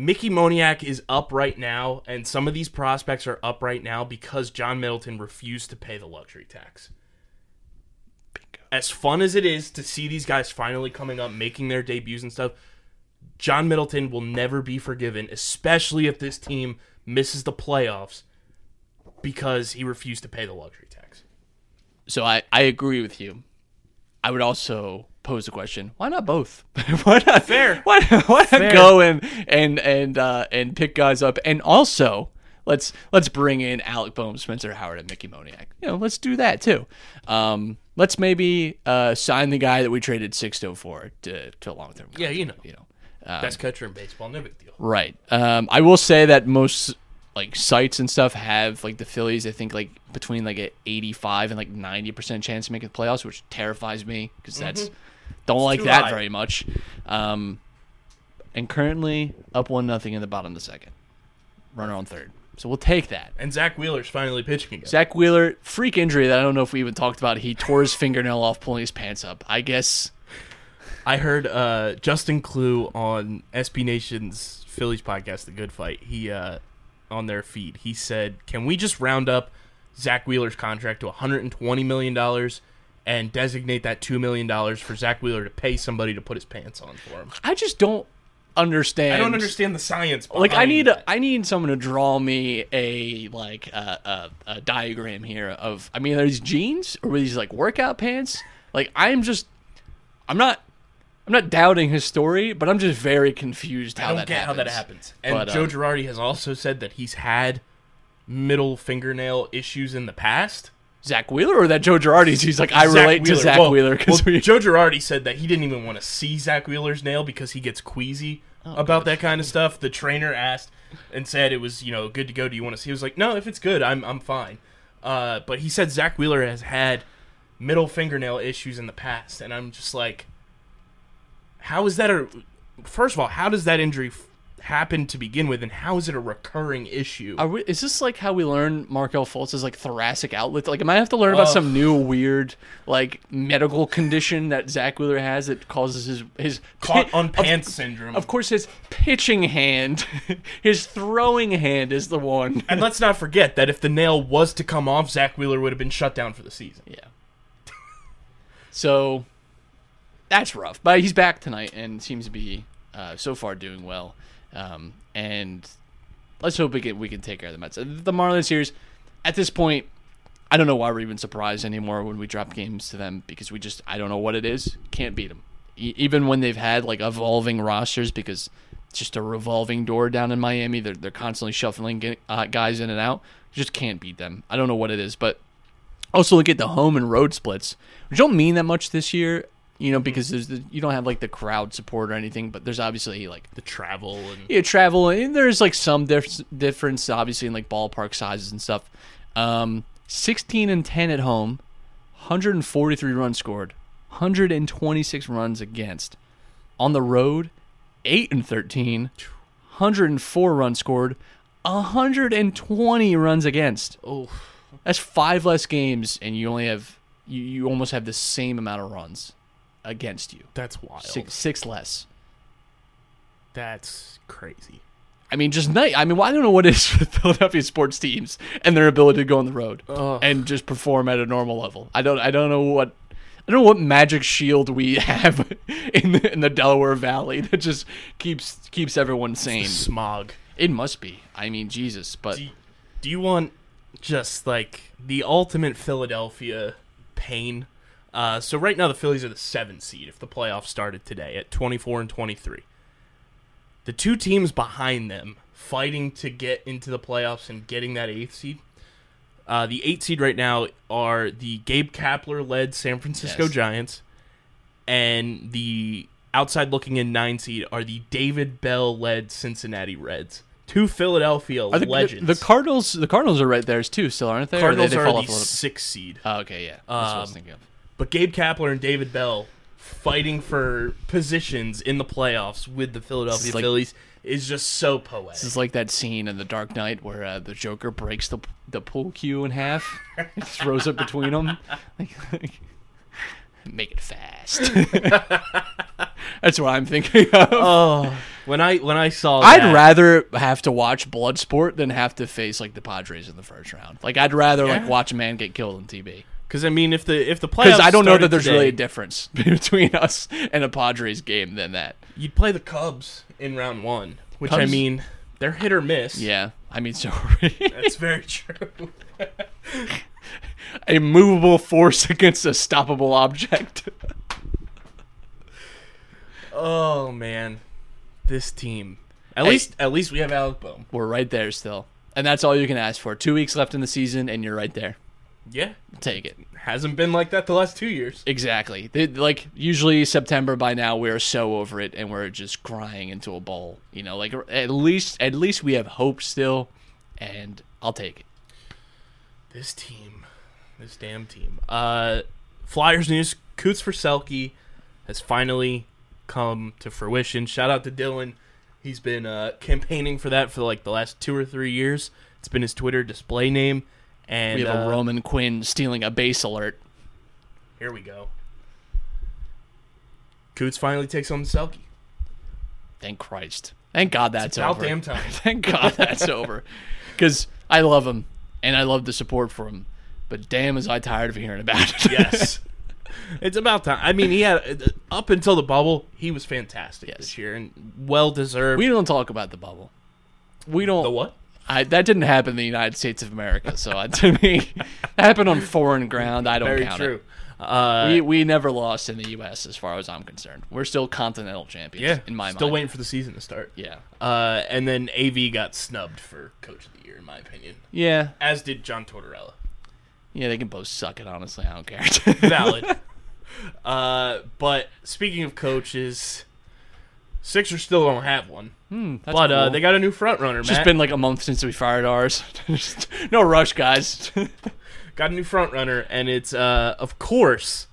Mickey Moniak is up right now, and some of these prospects are up right now because John Middleton refused to pay the luxury tax. As fun as it is to see these guys finally coming up, making their debuts and stuff, John Middleton will never be forgiven, especially if this team misses the playoffs because he refused to pay the luxury tax. so I, I agree with you. I would also pose the question: Why not both? why not Fair. Why, why not go and and and uh, and pick guys up? And also, let's let's bring in Alec Bohm, Spencer Howard, and Mickey Moniak. You know, let's do that too. Um, let's maybe uh, sign the guy that we traded Sixto for to to a long term. Yeah, you know. you know. Best catcher in baseball, no big deal. Right. Um, I will say that most like sites and stuff have like the Phillies. I think like between like a 85 and like 90 percent chance to make the playoffs, which terrifies me because that's don't like that high. very much. Um, and currently up one nothing in the bottom of the second, runner on third. So we'll take that. And Zack Wheeler's finally pitching again. Zack Wheeler, freak injury that I don't know if we even talked about. He tore his fingernail off pulling his pants up. I guess I heard uh, Justin Klugh on SB Nation's Phillies podcast, The Good Phight. He uh, on their feed, he said, "Can we just round up Zack Wheeler's contract to 120 million dollars and designate that two million dollars for Zack Wheeler to pay somebody to put his pants on for him?" I just don't understand. I don't understand the science. like I need that. a, I need someone to draw me a like a, a, a diagram here of I mean are these jeans or were these like workout pants like I'm just I'm not I'm not doubting his story but I'm just very confused how I don't that get happens. how that happens. And But, Joe um, Girardi has also said that he's had middle fingernail issues in the past. Zack Wheeler or that Joe Girardi's he's like I Zach relate to Wheeler. Zach Well- Wheeler because well, we Joe Girardi said that he didn't even want to see Zack Wheeler's nail because he gets queasy Oh, about that kind of stuff. The trainer asked and said it was you know good to go. Do you want to see? He was like, no, if it's good, I'm I'm fine. Uh, but he said Zack Wheeler has had middle fingernail issues in the past, and I'm just like, how is that a? First of all, how does that injury f- happened to begin with, and how is it a recurring issue? Are we, is this like how we learn Markelle Fultz is like thoracic outlet? Like, am I have to learn about some new weird like medical condition that Zack Wheeler has that causes his his Caught on of- pants syndrome. Of course, his pitching hand, his throwing hand is the one. and let's not forget that if the nail was to come off, Zack Wheeler would have been shut down for the season. Yeah. So that's rough, but he's back tonight and seems to be uh, so far doing well. Um, and let's hope we can we can take care of the Mets. Uh, The Marlins series, at this point, I don't know why we're even surprised anymore when we drop games to them because we just I don't know what it is. Can't beat them, e- even when they've had like evolving rosters because it's just a revolving door down in Miami. They're they're constantly shuffling uh, guys in and out. Just can't beat them. I don't know what it is, but also look at the home and road splits, which don't mean that much this year. You know, because there's the, you don't have like the crowd support or anything, but there's obviously like The travel and yeah, travel and there's like some dif- difference obviously in like ballpark sizes and stuff. Um, 16 and 10 at home, 143 runs scored, 126 runs against. On the road, 8 and 13, 104 runs scored, 120 runs against. oh, That's five less games, and you only have you, you almost have the same amount of runs against you. that's wild. Six six less. That's crazy. I mean, just night. I mean, well, I don't know what it is with Philadelphia sports teams and their ability to go on the road Ugh. and just perform at a normal level. I don't. I don't know what. I don't know what magic shield we have in the, in the Delaware Valley that just keeps keeps everyone sane. Smog. It must be. I mean, Jesus. But Do you, do you want just like the ultimate Philadelphia pain? Uh, so right now the Phillies are the seventh seed if the playoffs started today at 24 and 23. The two teams behind them fighting to get into the playoffs and getting that eighth seed. Uh, the eight seed right now are the Gabe Kapler led San Francisco Yes. Giants, and the outside looking in nine seed are the David Bell led Cincinnati Reds. Two Philadelphia the, legends. the Cardinals? The Cardinals are right there too, still aren't they? Or Cardinals they, they are fall the off a little. sixth seed. Oh, okay, yeah. That's what I was Um, thinking of. But Gabe Kapler and David Bell fighting for positions in the playoffs with the Philadelphia like- Phillies is just so poetic. This is like that scene in The Dark Knight where uh, the Joker breaks the the pool cue in half, and throws it between them. Like, make it fast. That's what I'm thinking of. oh, when I when I saw I'd that, rather have to watch Bloodsport than have to face like the Padres in the first round. Like I'd rather Yeah. like watch a man get killed in TB because I mean if the if the playoffs because I don't know that there's today, really a difference between us and a Padres game than that. you'd play the Cubs in round one, which I mean they're hit or miss. Yeah, I mean so that's very true. a movable force against a stoppable object. Oh man, this team. At Hey. least at least we have Alec Bohm. We're right there still. And that's all you can ask for. Two weeks left in the season, and you're right there. Yeah, Take it. hasn't been like that the last two years. Exactly. They, like, usually September by now, we're so over it, and we're just crying into a bowl. You know, like, at least, at least we have hope still, and I'll take it. This team, this damn team. Uh, Flyers news: Coots for Selke has finally come to fruition. Shout out to Dylan. He's been uh, campaigning for that for like the last two or three years. It's been his Twitter display name, and We have uh, a Roman Quinn stealing a base alert. Here we go. Coots finally takes on Selke. Thank Christ. Thank God that's about over. damn time. Thank God that's over. Because I love him, and I love the support for him. But damn, is I tired of hearing about it. Yes. it's about time. I mean, he had up until the bubble, he was fantastic Yes. this year and well deserved. we don't talk about the bubble. We don't. the what? I, that didn't happen in the United States of America. So to me, that happened on foreign ground. I don't Very count true. it. Uh, We we never lost in the U.S. as far as I'm concerned. We're still continental champions. yeah, in my mind. still mind. waiting for the season to start. Yeah, Uh, and then AV got snubbed for coach of the year, in my opinion, yeah, as did John Tortorella. yeah. They can both suck it. Honestly, I don't care. Valid. uh, but speaking of coaches, Sixers still don't have one, Hmm, that's but uh, they got a new front runner. It's just been like a month since we fired ours. No rush, guys. got a new front runner, and it's uh, of course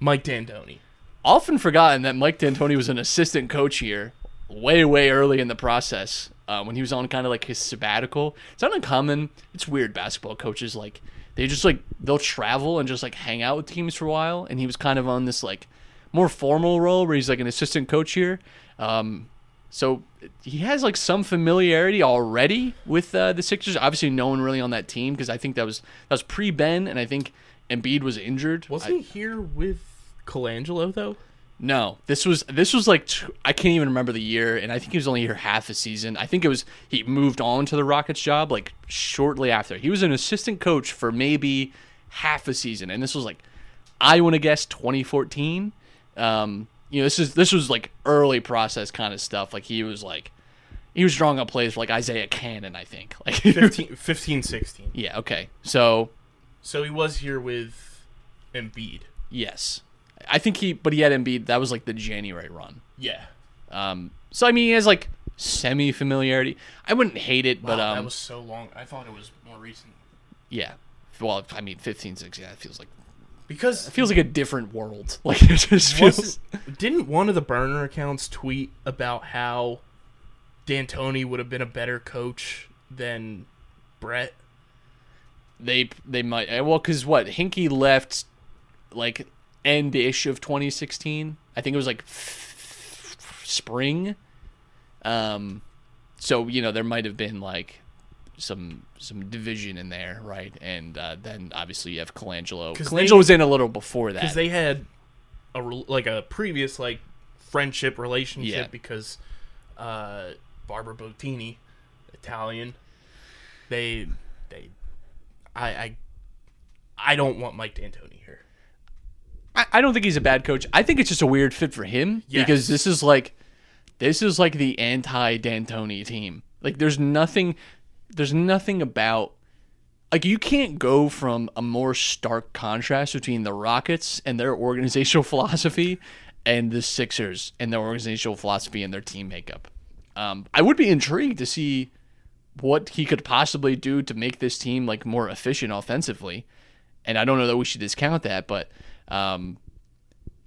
Mike D'Antoni. Often forgotten that Mike D'Antoni was an assistant coach here way way early in the process uh, when he was on kind of like his sabbatical. It's not uncommon. It's weird. Basketball coaches like they just like they'll travel and just like hang out with teams for a while. And he was kind of on this like more formal role where he's like an assistant coach here. Um, so he has like some familiarity already with uh, the Sixers. Obviously, no one really on that team because I think that was that was pre Ben, and I think Embiid was injured. Was I- he here with Colangelo though? no, this was this was like I can't even remember the year, and I think he was only here half a season. I think it was he moved on to the Rockets job like shortly after. He was an assistant coach for maybe half a season, and this was like I want to guess 2014. Um, you know, this is this was like early process kind of stuff. Like he was like he was drawing up plays for like Isaiah Canaan, I think. Like 15, 15 16. yeah, okay, so So he was here with Embiid. yes, I think he, but he had Embiid. That was like the January run. Yeah. Um, so I mean, he has like semi familiarity. I wouldn't hate it, but um, that was so long. I thought it was more recent. yeah. Well, I mean, 15, 16, yeah, it feels like Because it feels like a different world. Like it just feels. didn't one of the burner accounts tweet about how D'Antoni would have been a better coach than Brett? They they might eh, well because what Hinkie left like end ish of 2016. I think it was like f- f- spring. Um, so you know there might have been like some some division in there, right? And uh, then obviously you have Colangelo. Colangelo they- was in a little before that. Because they had a like a previous like friendship relationship Yeah. because uh, Barbara Bottini, Italian, they they I I I don't want Mike D'Antoni here. I, I don't think he's a bad coach. I think it's just a weird fit for him Yes. because this is like this is like the anti D'Antoni team. Like there's nothing there's nothing about like you can't go from a more stark contrast between the Rockets and their organizational philosophy and the Sixers and their organizational philosophy and their team makeup. Um, I would be intrigued to see what he could possibly do to make this team like more efficient offensively. And I don't know that we should discount that, but um,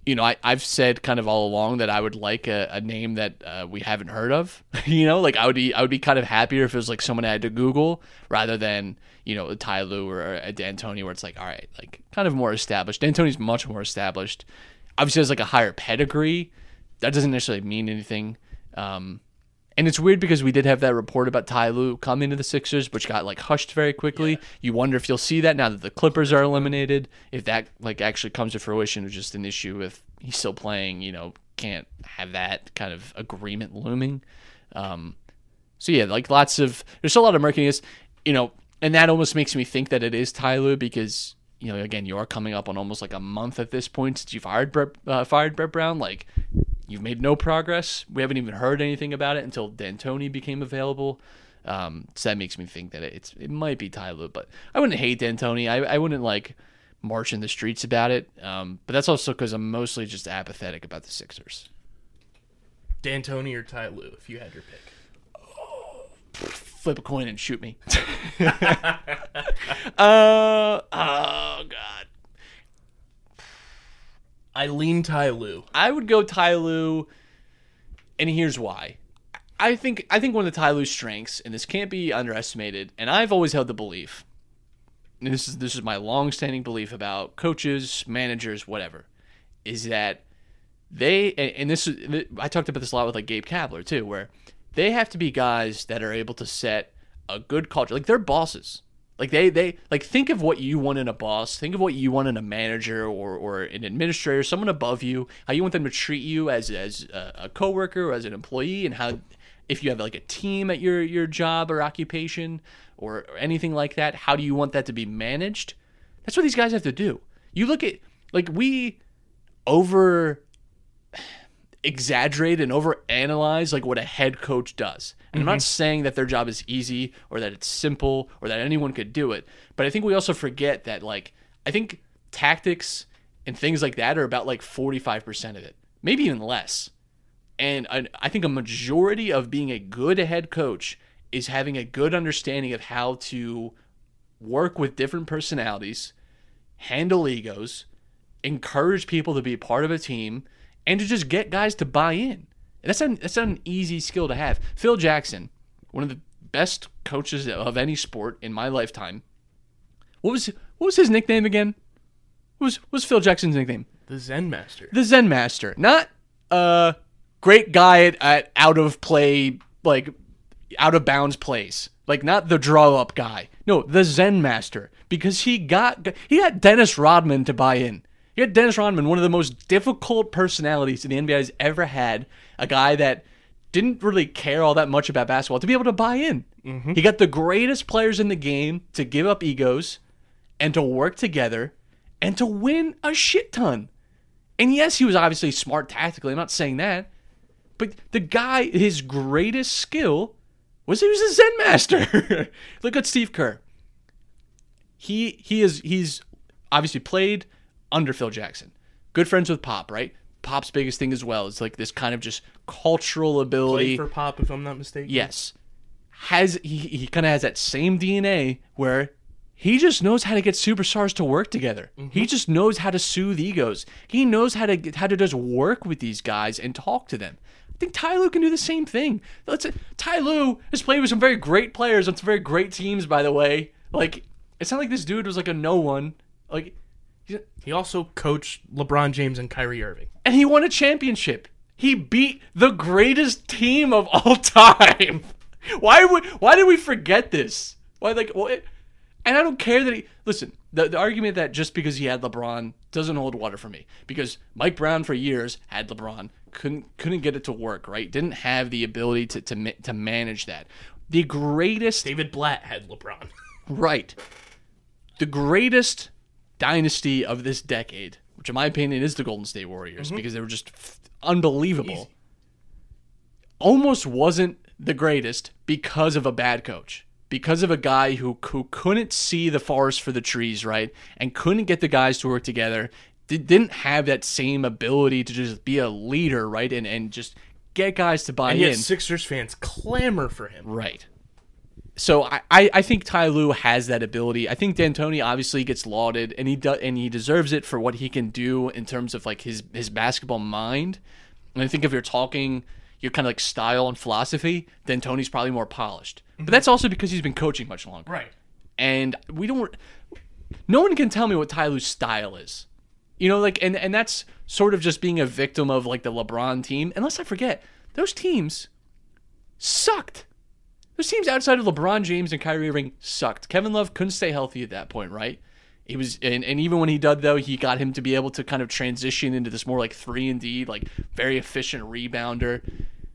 you know, I, I've said kind of all along that I would like a, a name that uh, we haven't heard of. you know, like I would be I would be kind of happier if it was like someone I had to Google rather than you know a Ty Lue or a D'Antoni, where it's like all right, like kind of more established. D'Antoni's much more established. Obviously, has like a higher pedigree. That doesn't necessarily mean anything. Um, and it's weird because we did have that report about Ty Lue coming to the Sixers, which got like hushed very quickly. You wonder if you'll see that now that the Clippers are eliminated, if that like actually comes to fruition, or just an issue with he's still playing. You know, can't have that kind of agreement looming. Um, so yeah, like lots of there's still a lot of murkiness, you know, and that almost makes me think that it is Ty Lue because you know again you are coming up on almost like a month at this point since you fired Brett, uh, fired Brett Brown. Like you've made no progress. We haven't even heard anything about it until D'Antoni became available. Um, so that makes me think that it's it might be Ty Lue, but I wouldn't hate D'Antoni. I I wouldn't like march in the streets about it. Um, but that's also because I'm mostly just apathetic about the Sixers. D'Antoni or Ty Lue, if you had your pick. flip a coin and shoot me. uh, oh god. I lean Ty. I would go Ty Lue, and here's why. I think I think one of the Ty Lue's strengths, and this can't be underestimated, and I've always held the belief, this is this is my long-standing belief about coaches, managers, whatever, is that they and, this I talked about this a lot with like Gabe Kapler too, where they have to be guys that are able to set a good culture. Like they're bosses. Like they they like think of what you want in a boss. Think of what you want in a manager or, or an administrator, someone above you. How you want them to treat you as as a, a coworker or as an employee, and how if you have like a team at your your job or occupation or, or anything like that, how do you want that to be managed? That's what these guys have to do. You look at like we over exaggerate and overanalyze like what a head coach does. And I'm not mm-hmm. saying that their job is easy or that it's simple or that anyone could do it, but I think we also forget that like I think tactics and things like that are about like 45% of it, maybe even less. And I, I think a majority of being a good head coach is having a good understanding of how to work with different personalities, handle egos, encourage people to be part of a team, and to just get guys to buy in. That's not, that's not an easy skill to have. Phil Jackson, one of the best coaches of any sport in my lifetime. What was what was his nickname again? What was what was Phil Jackson's nickname? The Zen Master. The Zen Master, not a great guy at, at out of play like out of bounds plays, like not the draw up guy. No, the Zen Master because he got he got Dennis Rodman to buy in. He had Dennis Rodman, one of the most difficult personalities the NBA has ever had, a guy that didn't really care all that much about basketball to be able to buy in. Mm-hmm. He got the greatest players in the game to give up egos and to work together and to win a shit ton. And yes, he was obviously smart tactically. I'm not saying that. But the guy, his greatest skill was he was a Zen master. Look at Steve Kerr. He he is he's obviously played under Phil Jackson. Good friends with Pop, right? Pop's biggest thing as well is like this kind of just cultural ability. Played for Pop, if I'm not mistaken. Yes. Has he, he kind of has that same DNA where he just knows how to get superstars to work together. Mm-hmm. He just knows how to soothe egos. He knows how to how to just work with these guys and talk to them. I think Ty Lue can do the same thing. Let's Ty Lue has played with some very great players on some very great teams, by the way. Like it's not like this dude was like a no one. Like He also coached LeBron James and Kyrie Irving. and he won a championship. He beat the greatest team of all time. Why would why did we forget this? Why like what? And I don't care that he listen. The, the argument that just because he had LeBron doesn't hold water for me because Mike Brown for years had LeBron couldn't couldn't get it to work right didn't have the ability to to to manage that. The greatest David Blatt had LeBron. Right. The greatest dynasty of this decade, which in my opinion is the Golden State Warriors mm-hmm. because they were just f- unbelievable, Easy. almost wasn't the greatest because of a bad coach. Because of a guy who, who couldn't see the forest for the trees, right? And couldn't get the guys to work together. Di- Didn't have that same ability to just be a leader, right? And, and just get guys to buy And yet in. Sixers fans clamor for him. Right. So I, I, think Ty Lue has that ability. I think D'Antoni obviously gets lauded and he does and he deserves it for what he can do in terms of like his his basketball mind. And I think if you're talking your kind of like style and philosophy, D'Antoni's probably more polished. But mm-hmm. that's also because he's been coaching much longer. Right. And we don't no one can tell me what Ty Lue's style is. You know, like and, and that's sort of just being a victim of like the LeBron team. Unless I forget, those teams sucked. Those teams outside of LeBron James and Kyrie Irving sucked. Kevin Love couldn't stay healthy at that point, right? He was, and, and even when he did though, he got him to be able to kind of transition into this more like three and D, like very efficient rebounder.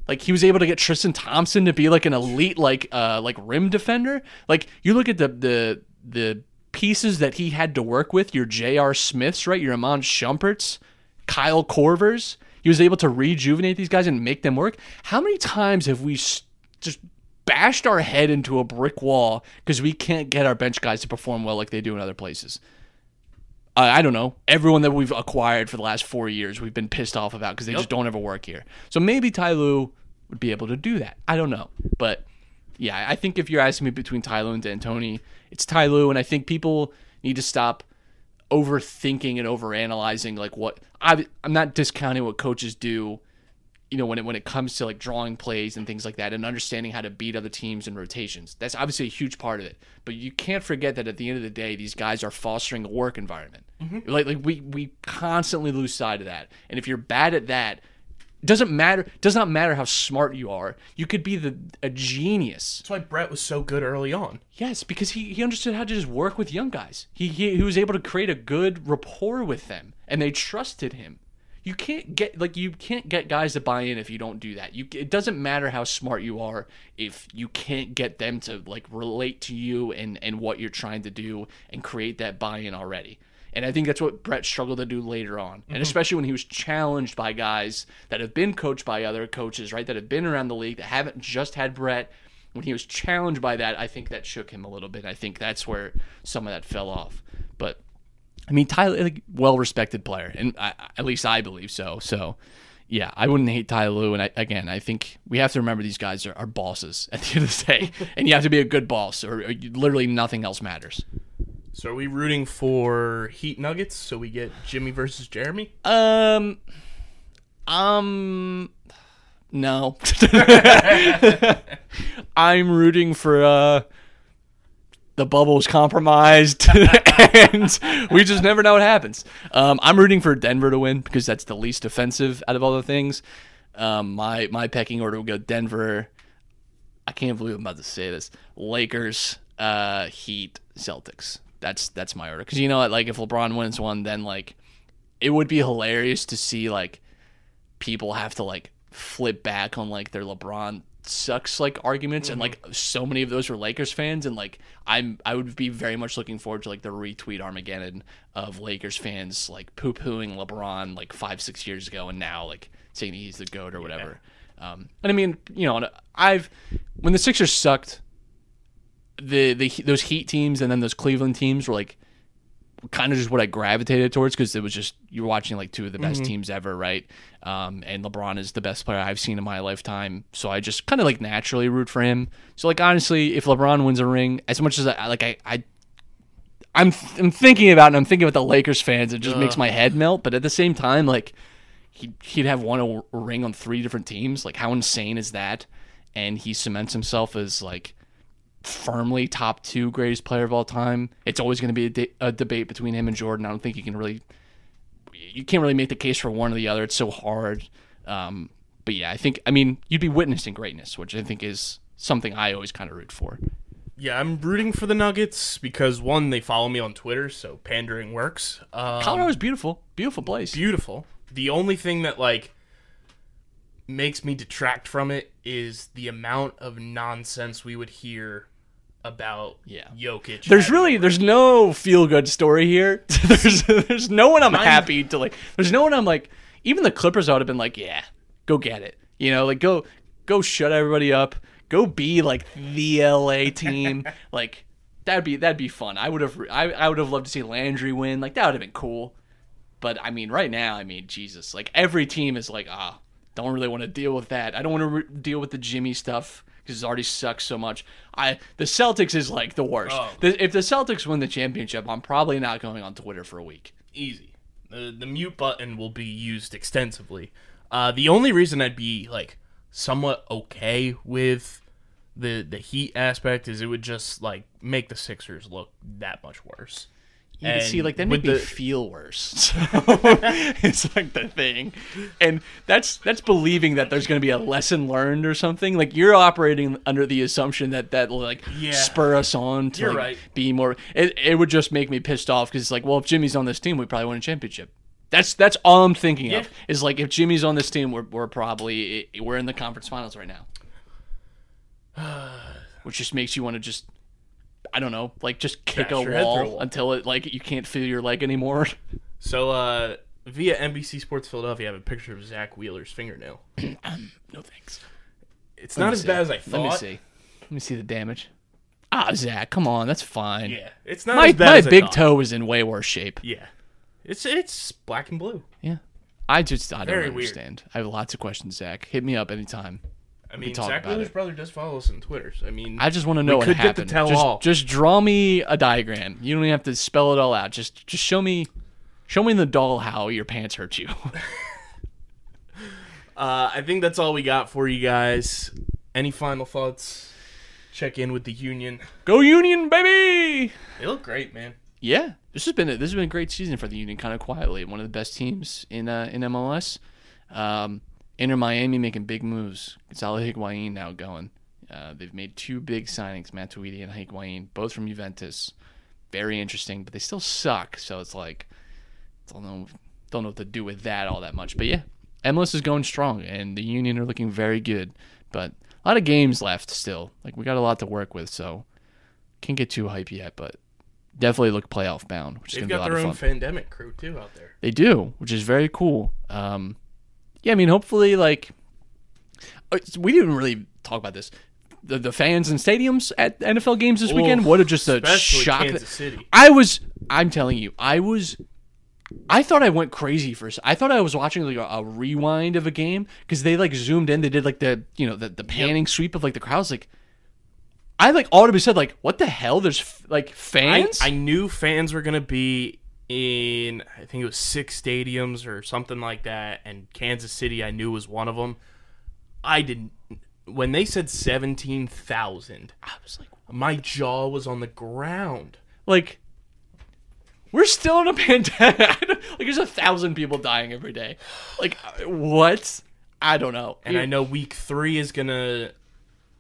Like he was able to get Tristan Thompson to be like an elite like uh like rim defender. Like you look at the the the pieces that he had to work with, your J.R. Smiths, right? Your Iman Shumperts, Kyle Korvers. He was able to rejuvenate these guys and make them work. How many times have we just bashed our head into a brick wall because we can't get our bench guys to perform well like they do in other places? Uh, I don't know. Everyone that we've acquired for the last four years, we've been pissed off about because they just don't ever work here. So maybe Ty Lue would be able to do that. I don't know, but yeah, I think if you're asking me between Ty Lue and D'Antoni, it's Ty Lue, and I think people need to stop overthinking and overanalyzing like what I, I'm not discounting what coaches do you know when it when it comes to like drawing plays and things like that and understanding how to beat other teams in rotations. That's obviously a huge part of it. But you can't forget that at the end of the day these guys are fostering a work environment. Mm-hmm. Like like we we constantly lose sight of that. And if you're bad at that it doesn't matter does not matter how smart you are. You could be the a genius. That's why Brett was so good early on. Yes, because he, he understood how to just work with young guys. He, he he was able to create a good rapport with them, and they trusted him. You can't get like you can't get guys to buy in if you don't do that. You it doesn't matter how smart you are if you can't get them to like relate to you and and what you're trying to do and create that buy-in already. And I think that's what Brett struggled to do later on. And mm-hmm. especially when he was challenged by guys that have been coached by other coaches, right? That have been around the league, that haven't just had Brett. When he was challenged by that, I think that shook him a little bit. I think that's where some of that fell off. But I mean, Tyler, like, well respected player, and I, at least I believe so. So, yeah, I wouldn't hate Ty Lue. And I, again, I think we have to remember these guys are, are bosses at the end of the day, and you have to be a good boss, or, or literally nothing else matters. So are we rooting for Heat Nuggets so we get Jimmy versus Jerami? Um, um, No. I'm rooting for uh the bubble's compromised and we just never know what happens. Um, I'm rooting for Denver to win because that's the least offensive out of all the things. Um, my my pecking order will go Denver. I can't believe I'm about to say this. Lakers, uh, Heat, Celtics. That's that's my order because you know what? Like if LeBron wins one, then like it would be hilarious to see like people have to like flip back on like their LeBron sucks like arguments and like so many of those were Lakers fans and like I'm I would be very much looking forward to like the retweet Armageddon of Lakers fans like poo pooing LeBron like five six years ago and now like saying he's the goat or whatever. Um, and I mean you know I've when the Sixers sucked the the those Heat teams and then those Cleveland teams were like kind of just what I gravitated towards because it was just you're watching like two of the best teams ever, right? Um, and LeBron is the best player I've seen in my lifetime, so I just kind of like naturally root for him. So like honestly, if LeBron wins a ring, as much as I like, I, I I'm I'm thinking about it and I'm thinking about the Lakers fans. It just makes my head melt. But at the same time, like he he'd have won a ring on three different teams. Like how insane is that? And he cements himself as like firmly top two greatest player of all time. It's always going to be a, de- a debate between him and Jordan. I don't think you can really, you can't really make the case for one or the other. It's so hard. Um, but yeah, I think, I mean, you'd be witnessing greatness, which I think is something I always kind of root for. Yeah, I'm rooting for the Nuggets because one, they follow me on Twitter, so pandering works. Um, Colorado is beautiful, beautiful place. beautiful. The only thing that like makes me detract from it is the amount of nonsense we would hear about Yeah. Jokic. There's really there's no feel good story here. there's there's no one I'm happy to like. There's no one I'm like. Even the Clippers would have been like, yeah, go get it. You know, like go go shut everybody up. Go be like the LA team. like that'd be that'd be fun. I would have I, I would have loved to see Landry win. Like that would have been cool. But I mean, right now, I mean, Jesus, like every team is like, ah, don't really want to deal with that. I don't want to re- deal with the Jimmy stuff because it already sucks so much. I the Celtics is like the worst. Oh. The, if the Celtics win the championship, I'm probably not going on Twitter for a week. easy. The the mute button will be used extensively. Uh, the only reason I'd be like somewhat okay with the the Heat aspect is it would just like make the Sixers look that much worse. You can see, like that with make me feel worse. So it's like the thing, and that's that's believing that there's going to be a lesson learned or something. Like you're operating under the assumption that that will like Yeah. spur us on to like, right. be more. It, it would just make me pissed off because it's like, well, if Jimmy's on this team, we probably win a championship. That's that's all I'm thinking Yeah. of. Is like if Jimmy's on this team, we're we're probably we're in the conference finals right now, which just makes you want to just. I don't know, like just kick a through a wall, wall. until it like you can't feel your leg anymore. So uh, via NBC Sports Philadelphia, I have a picture of Zack Wheeler's fingernail. no thanks. It's Let not as see. bad as I thought. Let me see. Let me see the damage. Ah, Zach, come on, that's fine. Yeah, it's not my as bad my big toe is in way worse shape. Yeah, it's it's black and blue. Yeah, I just I don't Very weird. understand. I have lots of questions, Zach. Hit me up anytime. I mean, talk Zack Wheeler's brother does follow us on Twitter. So I mean, I just want to know We what could get the tell just, all. just draw me a diagram. You don't even have to spell it all out. Just just show me, show me in the doll how your pants hurt you. Uh, I think that's all we got for you guys. Any final thoughts? Check in with the Union. Go Union, baby! They look great, man. Yeah, this has been a, this has been a great season for the Union. Kind of quietly, one of the best teams in uh, in MLS. Um, Inter Miami making big moves. Gonzalo Higuain now going. Uh, they've made two big signings, Matuidi and Higuain, both from Juventus. Very interesting, but they still suck. So it's like don't know don't know what to do with that all that much. But yeah, MLS is going strong, and the Union are looking very good. But a lot of games left still. Like we got a lot to work with, so can't get too hype yet. But definitely look playoff bound, which is They've gonna be a got their own pandemic crew too out there. They do, which is very cool. Um, yeah, I mean, hopefully, like uh, we didn't really talk about this. The, the fans and stadiums at NFL games this weekend. Oof, What a just a shock! Kansas City. I was. I'm telling you, I was. I thought I went crazy for. I thought I was watching like a, a rewind of a game because they like zoomed in. They did like the you know the the panning sweep of like the crowds. Like, I like audibly said like, "What the hell?" There's f- like I, fans. I knew fans were gonna be in. I think it was six stadiums or something like that, and Kansas City I knew was one of them. I didn't. When they said seventeen thousand, I was like, my jaw was on the ground. like we're still in a pandemic. like there's a thousand people dying every day. Like what? I don't know. And I know week three is gonna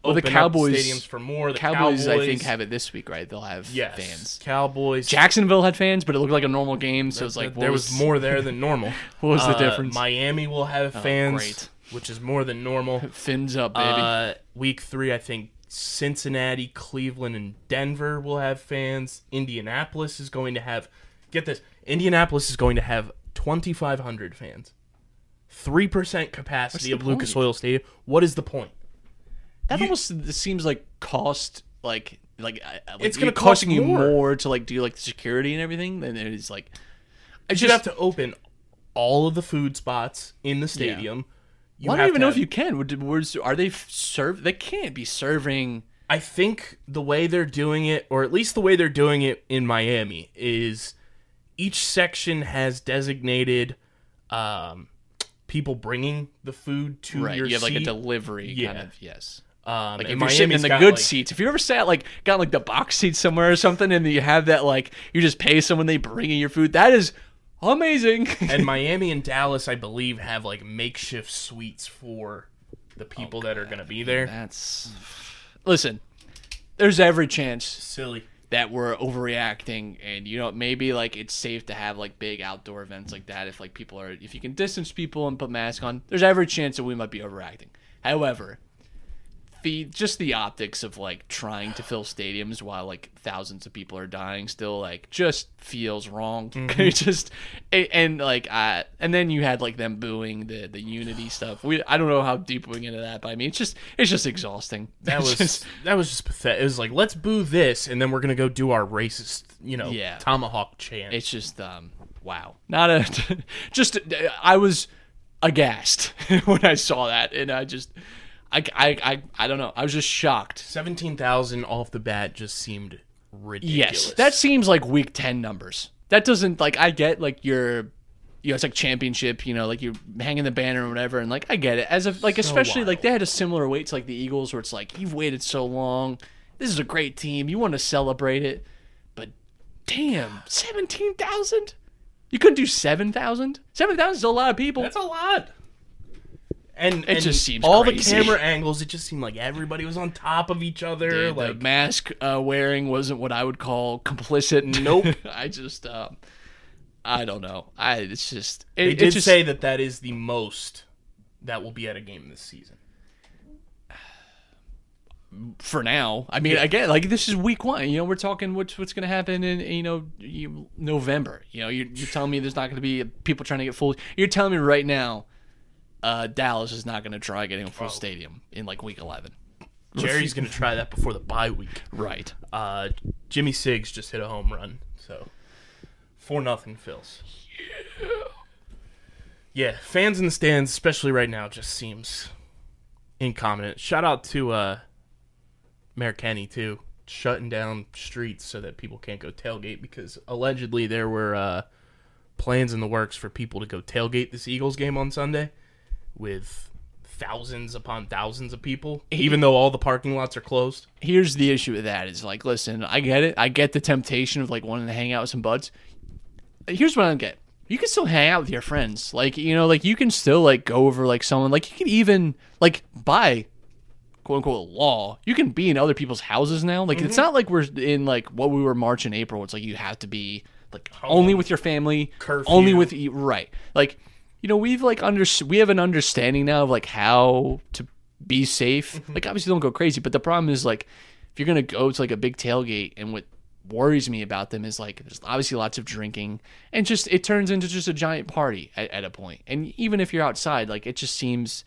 Well, the Cowboys- stadiums for more. The Cowboys, Cowboys, I think, have it this week, right? They'll have yes, fans. Cowboys. Jacksonville had fans, but it looked like a normal game, so it's like there what was, more there than normal. What was the Uh, difference? Miami will have fans, great. which is more than normal. Fins up, baby. Uh, week three, I think Cincinnati, Cleveland, and Denver will have fans. Indianapolis is going to have. Get this: Indianapolis is going to have 2,500 fans. Three percent capacity the of Lucas? Oil Stadium. What is the point? That you- almost seems like cost, like like, uh, like It's gonna costing cost you more. more to like do like the security and everything than it is like. I You should have to open all of the food spots in the stadium. You Well, I don't even to know if you can. Are they serve? They can't be serving. I think the way they're doing it, or at least the way they're doing it in Miami, is each section has designated um, people bringing the food to Right, your you have like a seat. delivery kind Yeah. of yes. Um, Like if you're sitting in the good like- seats, if you ever sat like got like the box seat somewhere or something, and you have that like you just pay someone they bring in your food, that is amazing. and Miami and Dallas, I believe, have like makeshift suites for the people that are going to be there. That's listen. There's every chance Silly. that we're overreacting, and you know maybe like it's safe to have like big outdoor events like that if like people are if you can distance people and put masks on. There's every chance that we might be overreacting. However, the just the optics of like trying to fill stadiums while like thousands of people are dying still like just feels wrong. it just and, and like I and then you had like them booing the the unity stuff. We I don't know how deep we get into that, but I mean it's just it's just exhausting. That It's was just- that was just pathetic. It was like let's boo this, and then we're gonna go do our racist, you know, Yeah. tomahawk chant. it's just um wow not a just i was aghast when i saw that and i just I, I i i don't know. I was just shocked. Seventeen thousand off the bat just seemed ridiculous. yes that seems like week 10 numbers. That doesn't like i get like your you know it's like championship you know like you're hanging the banner or whatever and like i get it. As of like especially like they had a similar weight to like the eagles where it's like you've waited so long. This is a great team. You want to celebrate it. But damn 17000 you couldn't do 7000 7000 is a lot of people. That's a lot. And It and just seems all crazy. the camera angles. It just seemed like everybody was on top of each other. Dude, like the mask uh, wearing wasn't what I would call complicit. Nope. I just, um, I don't know. I it's just it, they it did just, say that that is the most that will be at a game this season. for now. I mean, again, like this is week one. You know, we're talking what's what's going to happen in you know you, November. You know, you're, you're telling me there's not going to be people trying to get full. You're telling me right now, uh, Dallas is not going to try getting a full stadium in like week eleven. Jerry's gonna try that before the bye week. Right. Uh, Jimmy Siggs just hit a home run, so four nothing Phils. Yeah, fans in the stands, especially right now, just seems incompetent. Shout out to uh, Mayor Kenney too, shutting down streets so that people can't go tailgate because allegedly there were uh, plans in the works for people to go tailgate this Eagles game on Sunday with thousands upon thousands of people, even though all the parking lots are closed. here's the issue with that is like listen i get it. I get the temptation of like wanting to hang out with some buds. Here's what i get. You can still hang out with your friends. Like you know like you can still like go over like someone. Like you can even like by quote unquote law you can be in other people's houses now. Like it's mm-hmm. not like we're in like what we were march and april it's like you have to be like only with your family Curfew. only with right. Like you know we've like under we have an understanding now of like how to be safe. Mm-hmm. Like obviously don't go crazy but the problem is like if you're gonna go to like a big tailgate and what worries me about them is like there's obviously lots of drinking and just it turns into just a giant party at, at a point. and even if you're outside like it just seems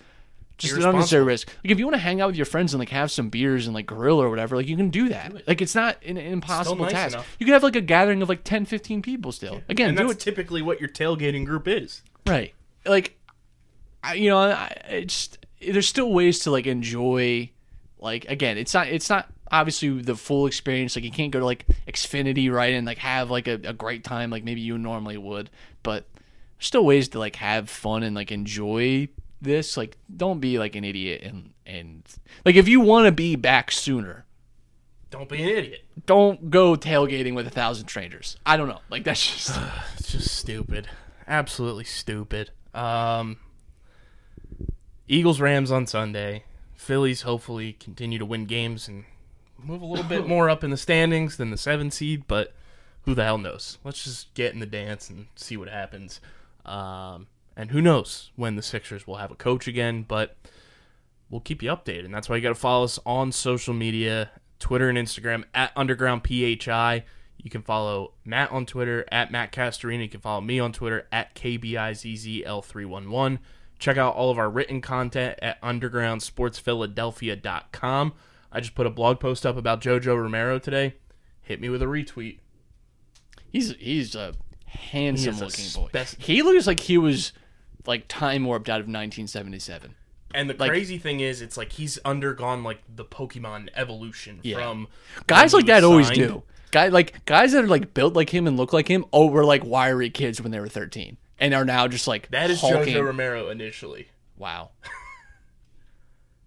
just an unnecessary risk. Like if you want to hang out with your friends and like have some beers and like grill or whatever like you can do that. Like it's not an, an impossible nice task. enough. you can have like a gathering of like 10 15 people still. Again And do that's it typically what your tailgating group is. Right. Like, I, you know, I, it's there's still ways to like enjoy. Like again, it's not it's not obviously the full experience. Like you can't go to like Xfinity right and like have like a, a great time like maybe you normally would. But there's still ways to like have fun and like enjoy this, like, don't be like an idiot and and like if you want to be back sooner, Don't be an idiot. don't go tailgating with a thousand strangers. I don't know. Like that's just It's just stupid. Absolutely stupid. Um, Eagles Rams on Sunday. Phillies hopefully continue to win games and move a little bit more up in the standings than the seven seed, but who the hell knows? Let's just get in the dance and see what happens. Um, and who knows when the Sixers will have a coach again, but we'll keep you updated. And that's why you got to follow us on social media Twitter and Instagram at Underground PHI. You can follow Matt on Twitter at Matt Castorina. You can follow me on Twitter at KBIZZL311. Check out all of our written content at undergroundsportsphiladelphia.com. I just put a blog post up about JoJo Romero today. Hit me with a retweet. he's he's a handsome He is a looking boy. spec- he looks like he was like time warped out of 1977. And the Like- crazy thing is, it's like he's undergone like the Pokemon evolution Yeah. from Guys like that always do. Guy like guys that are like built like him and look like him. Oh, were like wiry kids when they were 13 and are now just like That is hulking. JoJo Romero initially. Wow.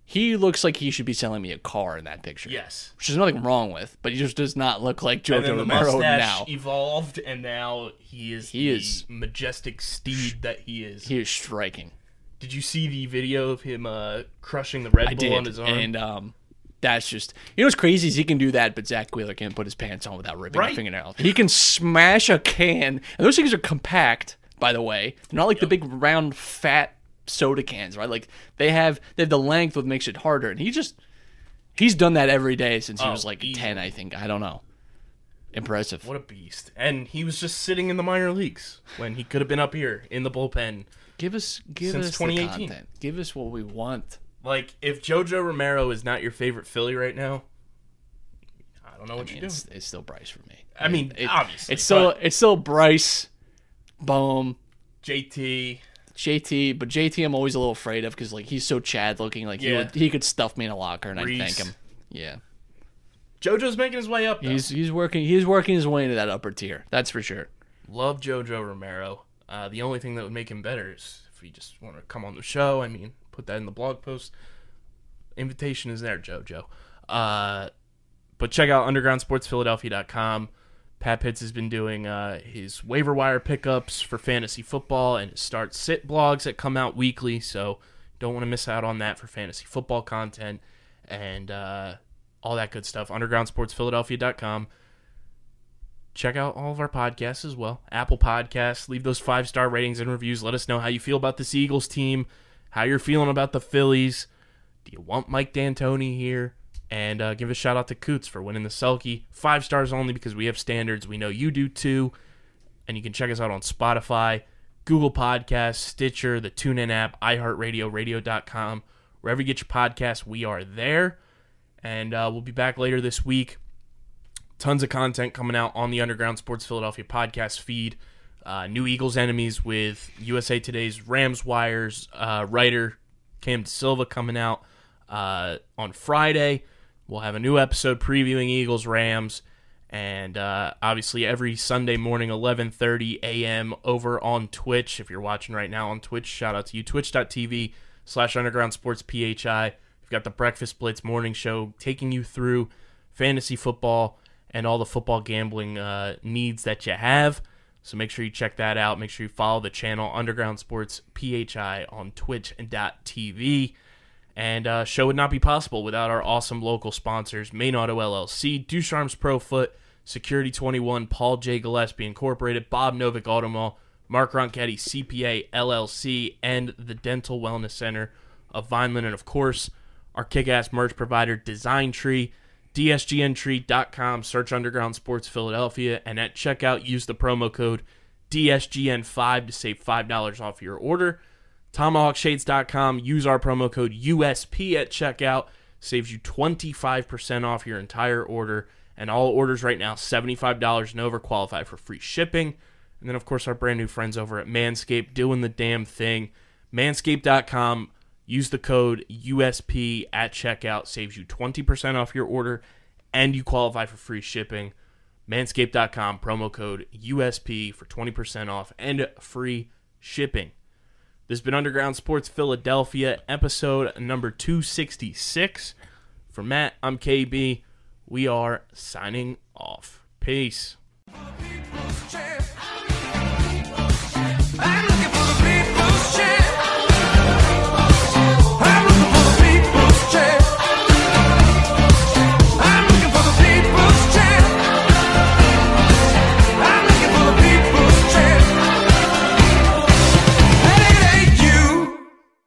he looks like he should be selling me a car in that picture. Yes. Which there's nothing wrong with, but he just does not look like Jojo Romero now. evolved, and now he is He the is- majestic steed that he is. He is striking. Did you see the video of him uh, crushing the Red I Bull did. on his arm? And um that's just you know what's crazy is he can do that, but Zack Wheeler can't put his pants on without ripping Right. a fingernail. He can smash a can, and those things are compact, by the way. They're not like the big round fat soda cans, right? Like they have they have the length, what makes it harder. And he just he's done that every day since he Oh, was like easily. ten, I think. I don't know. Impressive. what a beast! And he was just sitting in the minor leagues when he could have been up here in the bullpen. Give us give Since us 2018. the content. Give us what we want. Like, if JoJo Romero is not your favorite Philly right now, I don't know what I mean, you're doing. it's, it's still Bryce for me. I mean, It- obviously, it's still it's still Bryce, Bohm, JT, JT, but JT I'm always a little afraid of because like he's so Chad looking. Like he Yeah. would, he could stuff me in a locker and I'd thank him. Yeah, JoJo's making his way up. Though. he's he's working he's working his way into that upper tier. That's for sure. Love JoJo Romero. Uh, the only thing that would make him better is if he just want to come on the show. I mean, put that in the blog post. Invitation is there, JoJo. Uh, but check out undergroundsportsphiladelphia.com. Pat Pitts has been doing uh, his waiver wire pickups for fantasy football and his start sit blogs that come out weekly. So don't want to miss out on that for fantasy football content and uh, all that good stuff. Undergroundsportsphiladelphia.com check out all of our podcasts as well. Apple Podcasts. Leave those five star ratings and reviews. Let us know how you feel about this Eagles team, how you're feeling about the Phillies. Do you want Mike D'Antoni here? And uh, give a shout out to Coots for winning the Selke. Five stars only because we have standards. We know you do too. And you can check us out on Spotify, Google Podcasts, Stitcher, the TuneIn app, iHeartRadio, radio.com. Wherever you get your podcasts, we are there. And uh, we'll be back later this week tons of content coming out on the Underground Sports Philadelphia podcast feed. Uh, new Eagles enemies with USA Today's Rams Wires uh, writer Cam Silva coming out uh, on Friday. We'll have a new episode previewing Eagles Rams, and uh, obviously every Sunday morning, 11:30 a.m. over on Twitch. If you're watching right now on Twitch, shout out to you. Twitch.tv slash Underground Sports PHI. We've got the Breakfast Blitz morning show taking you through fantasy football and all the football gambling uh, needs that you have. So make sure you check that out. Make sure you follow the channel Underground Sports PHI on Twitch and .tv. And uh, show would not be possible without our awesome local sponsors: Main Auto LLC, Ducharme's Pro Foot, Security 21, Paul J. Gillespie Incorporated, Bob Novick Auto Mall, Mark Ronchetti CPA LLC, and the Dental Wellness Center of Vineland, and of course our kick-ass merch provider Design Tree. DSGNtree.com, search Underground Sports Philadelphia, and at checkout, use the promo code DSGN5 to save $5 off your order. TomahawkShades.com, use our promo code USP at checkout, saves you 25% off your entire order, and all orders right now, $75 and over, qualify for free shipping. And then, of course, our brand new friends over at Manscaped doing the damn thing. Manscaped.com, use the code USP at checkout, saves you 20% off your order, and you qualify for free shipping. Manscaped.com, promo code USP for 20% off and free shipping. This has been Underground Sports Philadelphia, episode number 266. For Matt, I'm KB. We are signing off. Peace.